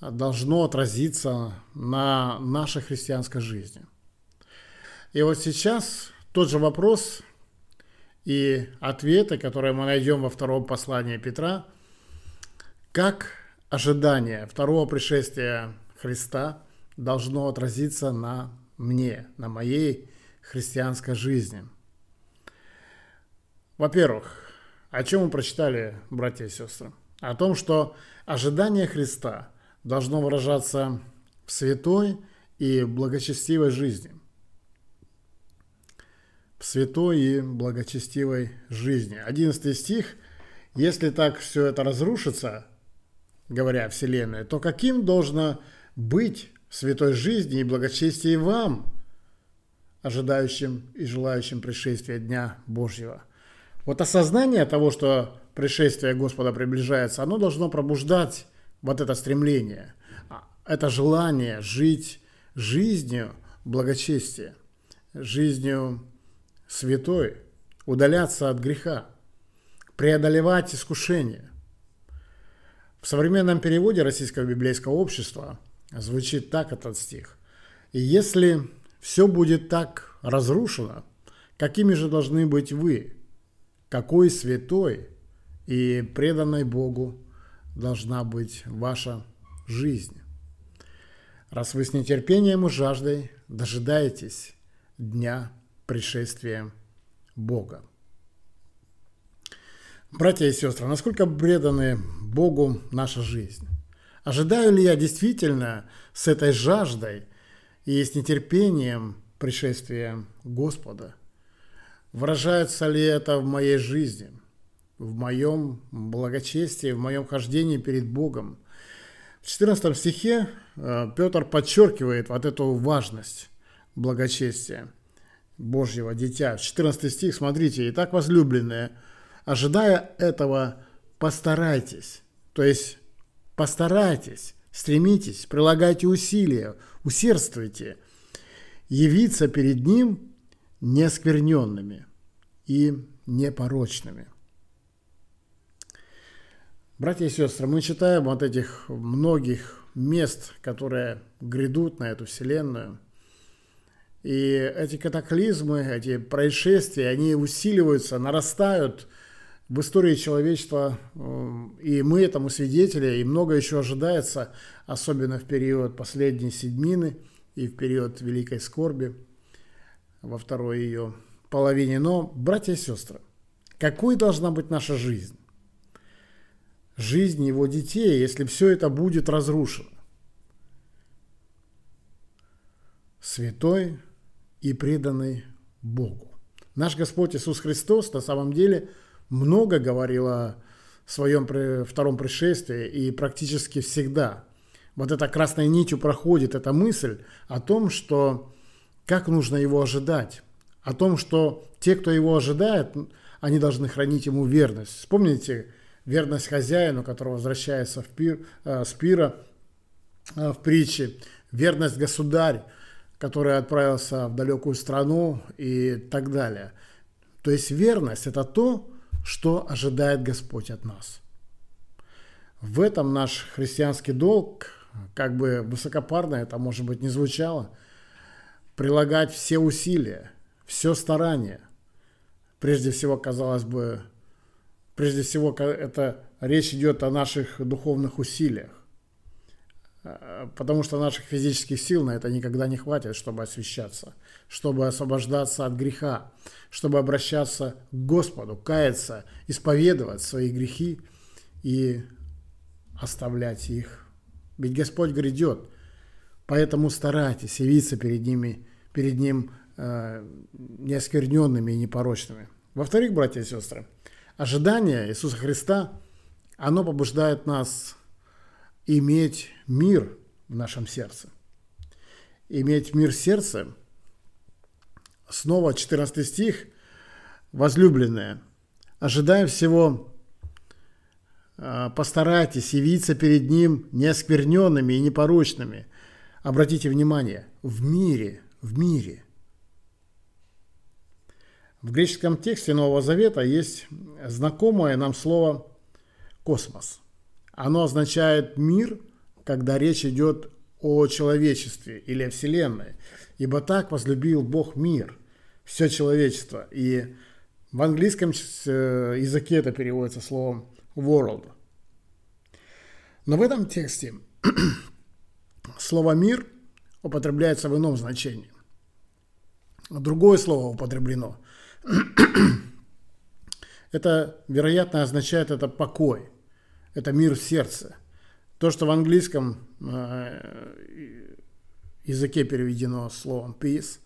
должно отразиться на нашей христианской жизни. И вот сейчас тот же вопрос и ответы, которые мы найдем во втором послании Петра, как ожидание второго пришествия Христа должно отразиться на мне, на моей христианской жизни. Во-первых, о чем мы прочитали, братья и сестры? О том, что ожидание Христа должно выражаться в святой и благочестивой жизни. В святой и благочестивой жизни. Одиннадцатый стих. Если так все это разрушится, говоря о Вселенной, то каким должно быть в святой жизни и благочестии вам, ожидающим и желающим пришествия Дня Божьего. Вот осознание того, что пришествие Господа приближается, оно должно пробуждать вот это стремление, а, это желание жить жизнью благочестия, жизнью святой, удаляться от греха, преодолевать искушения. В современном переводе Российского библейского общества звучит так этот стих. «И если все будет так разрушено, какими же должны быть вы? Какой святой и преданной Богу должна быть ваша жизнь? Раз вы с нетерпением и жаждой дожидаетесь дня пришествия Бога. Братья и сестры, насколько преданы Богу наша жизнь? Ожидаю ли я действительно с этой жаждой – и с нетерпением пришествия Господа. Выражается ли это в моей жизни, в моем благочестии, в моем хождении перед Богом? В 14 стихе э, Петр подчеркивает вот эту важность благочестия Божьего дитя. 14 стих, смотрите, «Итак, возлюбленные, ожидая этого, постарайтесь». То есть постарайтесь, стремитесь, прилагайте усилия, усердствуйте явиться перед Ним неоскверненными и непорочными. Братья и сестры, мы читаем от этих многих мест, которые грядут на эту вселенную. И эти катаклизмы, эти происшествия, они усиливаются, нарастают в истории человечества, и мы этому свидетели, и много еще ожидается, особенно в период последней седьмины и в период Великой Скорби, во второй ее половине. Но, братья и сестры, какой должна быть наша жизнь? Жизнь его детей, если все это будет разрушено. Святой и преданный Богу. Наш Господь Иисус Христос на самом деле – много говорил о своем втором пришествии и практически всегда вот эта красной нитью проходит эта мысль о том, что как нужно его ожидать, о том, что те, кто его ожидает, они должны хранить ему верность. Вспомните верность хозяину, который возвращается в пир, э, с пира э, в притче, верность государь, который отправился в далекую страну и так далее. То есть верность – это то, что ожидает Господь от нас. В этом наш христианский долг как бы высокопарно это, может быть, не звучало, прилагать все усилия, все старание. Прежде всего, казалось бы, прежде всего, это речь идет о наших духовных усилиях. А, потому что наших физических сил на это никогда не хватит, чтобы освещаться, чтобы освобождаться от греха, чтобы обращаться к Господу, каяться, исповедовать свои грехи и оставлять их. Ведь Господь грядет, поэтому старайтесь явиться перед, ними, перед Ним э, неоскверненными и непорочными. Во-вторых, братья и сестры, ожидание Иисуса Христа, оно побуждает нас иметь мир в нашем сердце. Иметь мир в сердце, снова 14 стих, возлюбленные, ожидая всего, а, постарайтесь явиться перед Ним неоскверненными и непорочными. Обратите внимание, в мире, в мире. В греческом тексте Нового Завета есть знакомое нам слово «космос». Оно означает мир, когда речь идет о человечестве или о Вселенной. Ибо так возлюбил Бог мир, все человечество. И в английском э, языке это переводится словом world. Но в этом тексте слово «мир» употребляется в ином значении. Другое слово употреблено. Это, вероятно, означает это покой – это мир в сердце. То, что в английском э, языке переведено словом peace.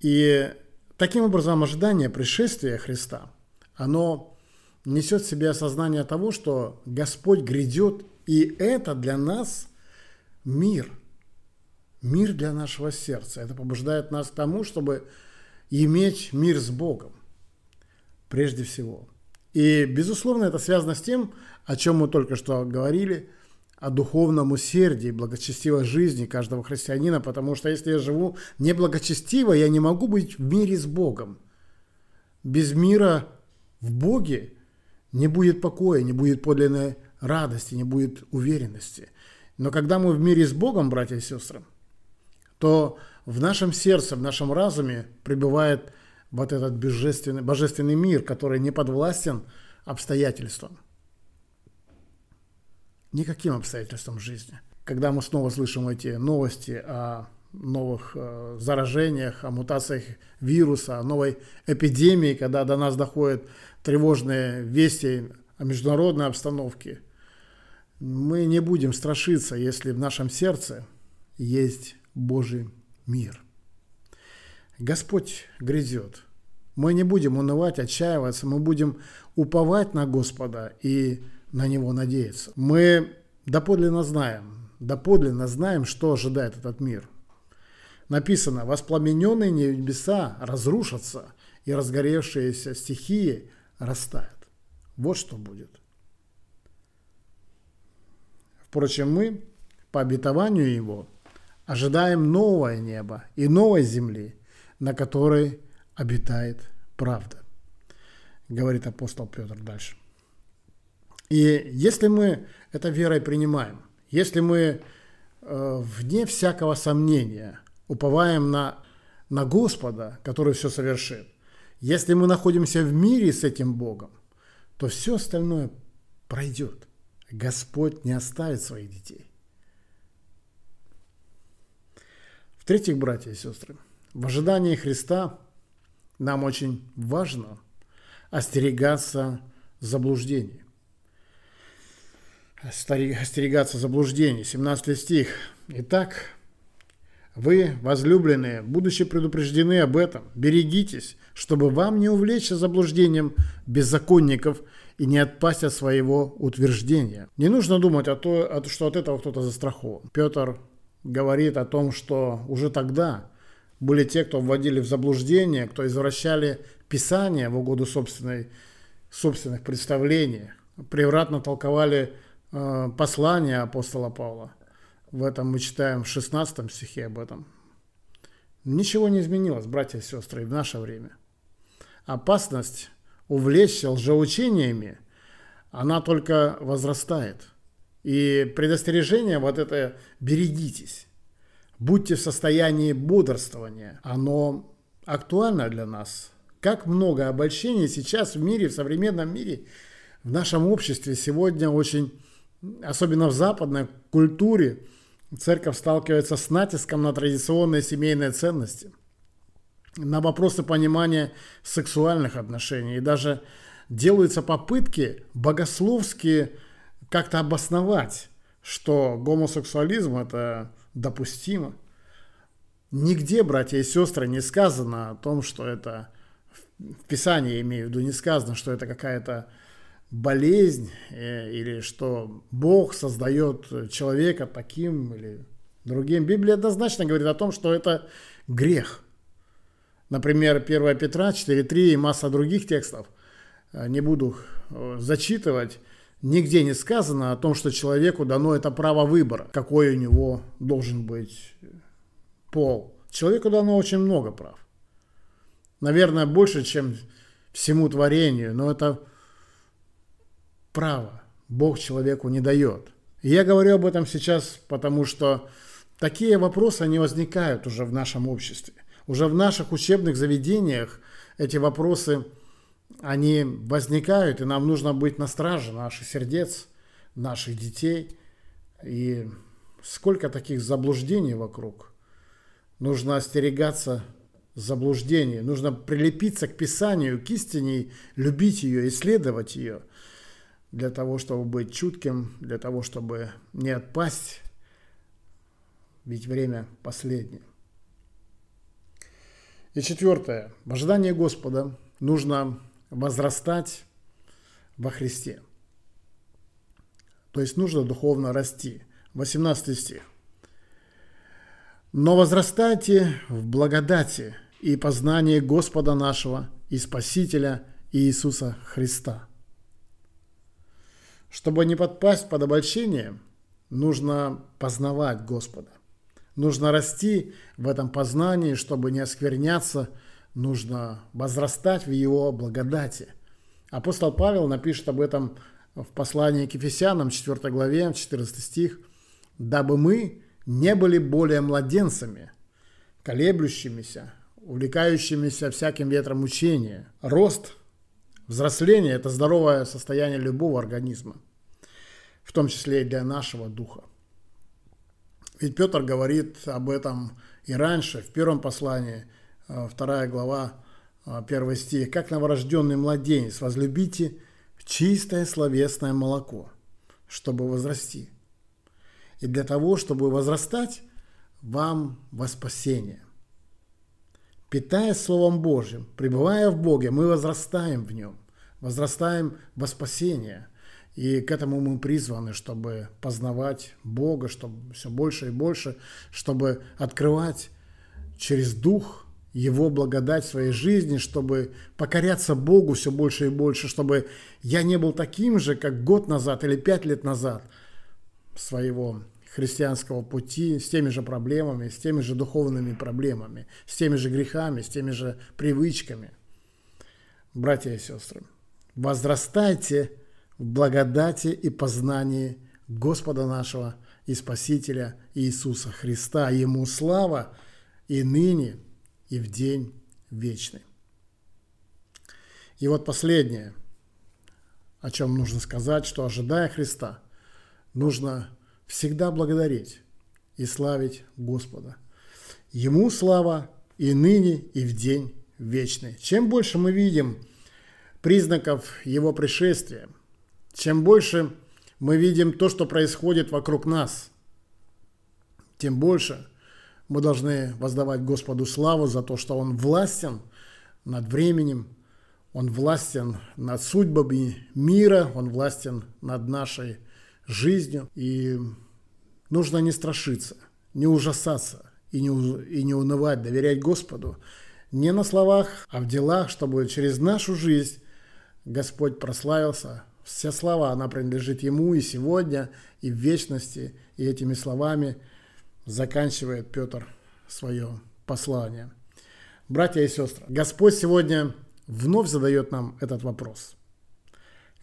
И таким образом ожидание пришествия Христа, оно несет в себе осознание того, что Господь грядет, и это для нас мир. Мир для нашего сердца. Это побуждает нас к тому, чтобы иметь мир с Богом прежде всего – и, безусловно, это связано с тем, о чем мы только что говорили, о духовном усердии, благочестивой жизни каждого христианина, потому что если я живу неблагочестиво, я не могу быть в мире с Богом. Без мира в Боге не будет покоя, не будет подлинной радости, не будет уверенности. Но когда мы в мире с Богом, братья и сестры, то в нашем сердце, в нашем разуме пребывает вот этот божественный, божественный мир, который не подвластен обстоятельствам. Никаким обстоятельствам жизни. Когда мы снова слышим эти новости о новых э, заражениях, о мутациях вируса, о новой эпидемии, когда до нас доходят тревожные вести о международной обстановке, мы не будем страшиться, если в нашем сердце есть Божий мир – Господь грядет. Мы не будем унывать, отчаиваться, мы будем уповать на Господа и на Него надеяться. Мы доподлинно знаем, доподлинно знаем, что ожидает этот мир. Написано, воспламененные небеса разрушатся, и разгоревшиеся стихии растают. Вот что будет. Впрочем, мы, по обетованию Его, ожидаем новое небо и новой земли – на которой обитает правда, говорит апостол Петр дальше. И если мы это верой принимаем, если мы э, вне всякого сомнения уповаем на, на Господа, который все совершит, если мы находимся в мире с этим Богом, то все остальное пройдет. Господь не оставит своих детей. В-третьих, братья и сестры, в ожидании Христа нам очень важно остерегаться заблуждений. Остерегаться заблуждений. 17 стих. Итак, вы, возлюбленные, будучи предупреждены об этом, берегитесь, чтобы вам не увлечься заблуждением беззаконников и не отпасть от своего утверждения. Не нужно думать, о то, что от этого кто-то застрахован. Петр говорит о том, что уже тогда были те, кто вводили в заблуждение, кто извращали Писание в угоду собственной, собственных представлений, превратно толковали э, послание апостола Павла. В этом мы читаем в 16 стихе об этом. Ничего не изменилось, братья и сестры, в наше время. Опасность увлечься лжеучениями, она только возрастает. И предостережение вот это «берегитесь». Будьте в состоянии бодрствования. Оно актуально для нас. Как много обольщений сейчас в мире, в современном мире, в нашем обществе сегодня очень, особенно в западной культуре, церковь сталкивается с натиском на традиционные семейные ценности, на вопросы понимания сексуальных отношений. И даже делаются попытки богословские как-то обосновать, что гомосексуализм это допустимо. Нигде, братья и сестры, не сказано о том, что это в Писании, имею в виду, не сказано, что это какая-то болезнь э, или что Бог создает человека таким или другим. Библия однозначно говорит о том, что это грех. Например, 1 Петра 4.3 и масса других текстов. Э, не буду э, зачитывать. Нигде не сказано о том, что человеку дано это право выбора, какой у него должен быть пол. Человеку дано очень много прав. Наверное, больше, чем всему творению, но это право Бог человеку не дает. И я говорю об этом сейчас, потому что такие вопросы, они возникают уже в нашем обществе. Уже в наших учебных заведениях эти вопросы – они возникают, и нам нужно быть на страже наших сердец, наших детей. И сколько таких заблуждений вокруг. Нужно остерегаться заблуждений, нужно прилепиться к Писанию, к истине, любить ее, исследовать ее, для того, чтобы быть чутким, для того, чтобы не отпасть, ведь время последнее. И четвертое. В ожидании Господа нужно возрастать во Христе. То есть нужно духовно расти. 18 стих. Но возрастайте в благодати и познании Господа нашего и Спасителя Иисуса Христа. Чтобы не подпасть под обольщение, нужно познавать Господа. Нужно расти в этом познании, чтобы не оскверняться – нужно возрастать в его благодати. Апостол Павел напишет об этом в послании к Ефесянам, 4 главе, 14 стих, «Дабы мы не были более младенцами, колеблющимися, увлекающимися всяким ветром учения». Рост, взросление – это здоровое состояние любого организма, в том числе и для нашего духа. Ведь Петр говорит об этом и раньше, в первом послании – Э, вторая глава, э, первый стих. «Как новорожденный младенец возлюбите чистое словесное молоко, чтобы возрасти. И для того, чтобы возрастать, вам во спасение. Питаясь Словом Божьим, пребывая в Боге, мы возрастаем в Нем, возрастаем во спасение. И к этому мы призваны, чтобы познавать Бога, чтобы все больше и больше, чтобы открывать через Дух его благодать в своей жизни, чтобы покоряться Богу все больше и больше, чтобы я не был таким же, как год назад или пять лет назад своего христианского пути, с теми же проблемами, с теми же духовными проблемами, с теми же грехами, с теми же привычками. Братья и сестры, возрастайте в благодати и познании Господа нашего и Спасителя Иисуса Христа. Ему слава и ныне – и в день вечный. И вот последнее, о чем нужно сказать, что ожидая Христа, нужно всегда благодарить и славить Господа. Ему слава и ныне, и в день вечный. Чем больше мы видим признаков Его пришествия, чем больше мы видим то, что происходит вокруг нас, тем больше мы должны воздавать Господу славу за то, что Он властен над временем, Он властен над судьбами мира, Он властен над нашей жизнью. И нужно не страшиться, не ужасаться и не, и не унывать, доверять Господу не на словах, а в делах, чтобы через нашу жизнь Господь прославился. Вся слава, она принадлежит Ему и сегодня, и в вечности, и этими словами – заканчивает Петр свое послание. Братья и сестры, Господь сегодня вновь задает нам этот вопрос.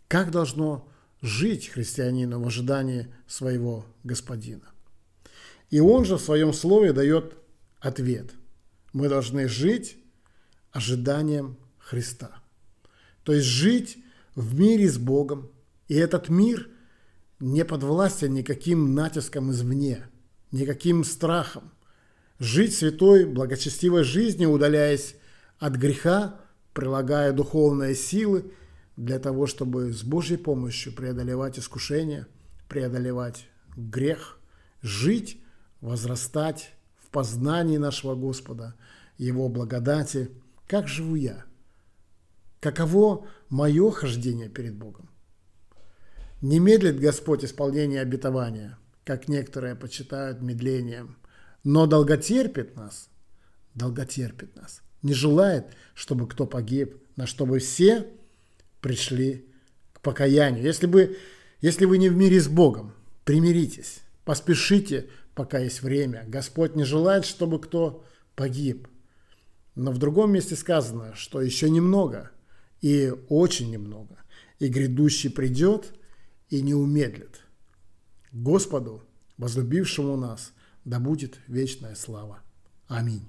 Как должно жить христианину в ожидании своего господина. И он же в своем слове дает ответ. Мы должны жить ожиданием Христа. То есть жить в мире с Богом. И этот мир не подвластен никаким натиском извне, никаким страхом. Жить святой, благочестивой жизнью, удаляясь от греха, прилагая духовные силы для того, чтобы с Божьей помощью преодолевать искушения, преодолевать грех, жить, возрастать в познании нашего Господа, Его благодати. Как живу я? Каково мое хождение перед Богом? Не медлит Господь исполнение обетования, как некоторые почитают медлением, но долготерпит нас, долготерпит нас, не желает, чтобы кто погиб, но чтобы все пришли к покаянию. Если, бы, если вы не в мире с Богом, примиритесь, поспешите, пока есть время. Господь не желает, чтобы кто погиб. Но в другом месте сказано, что еще немного, и очень немного, и грядущий придет и не умедлит. Господу, возлюбившему нас, да будет вечная слава. Аминь.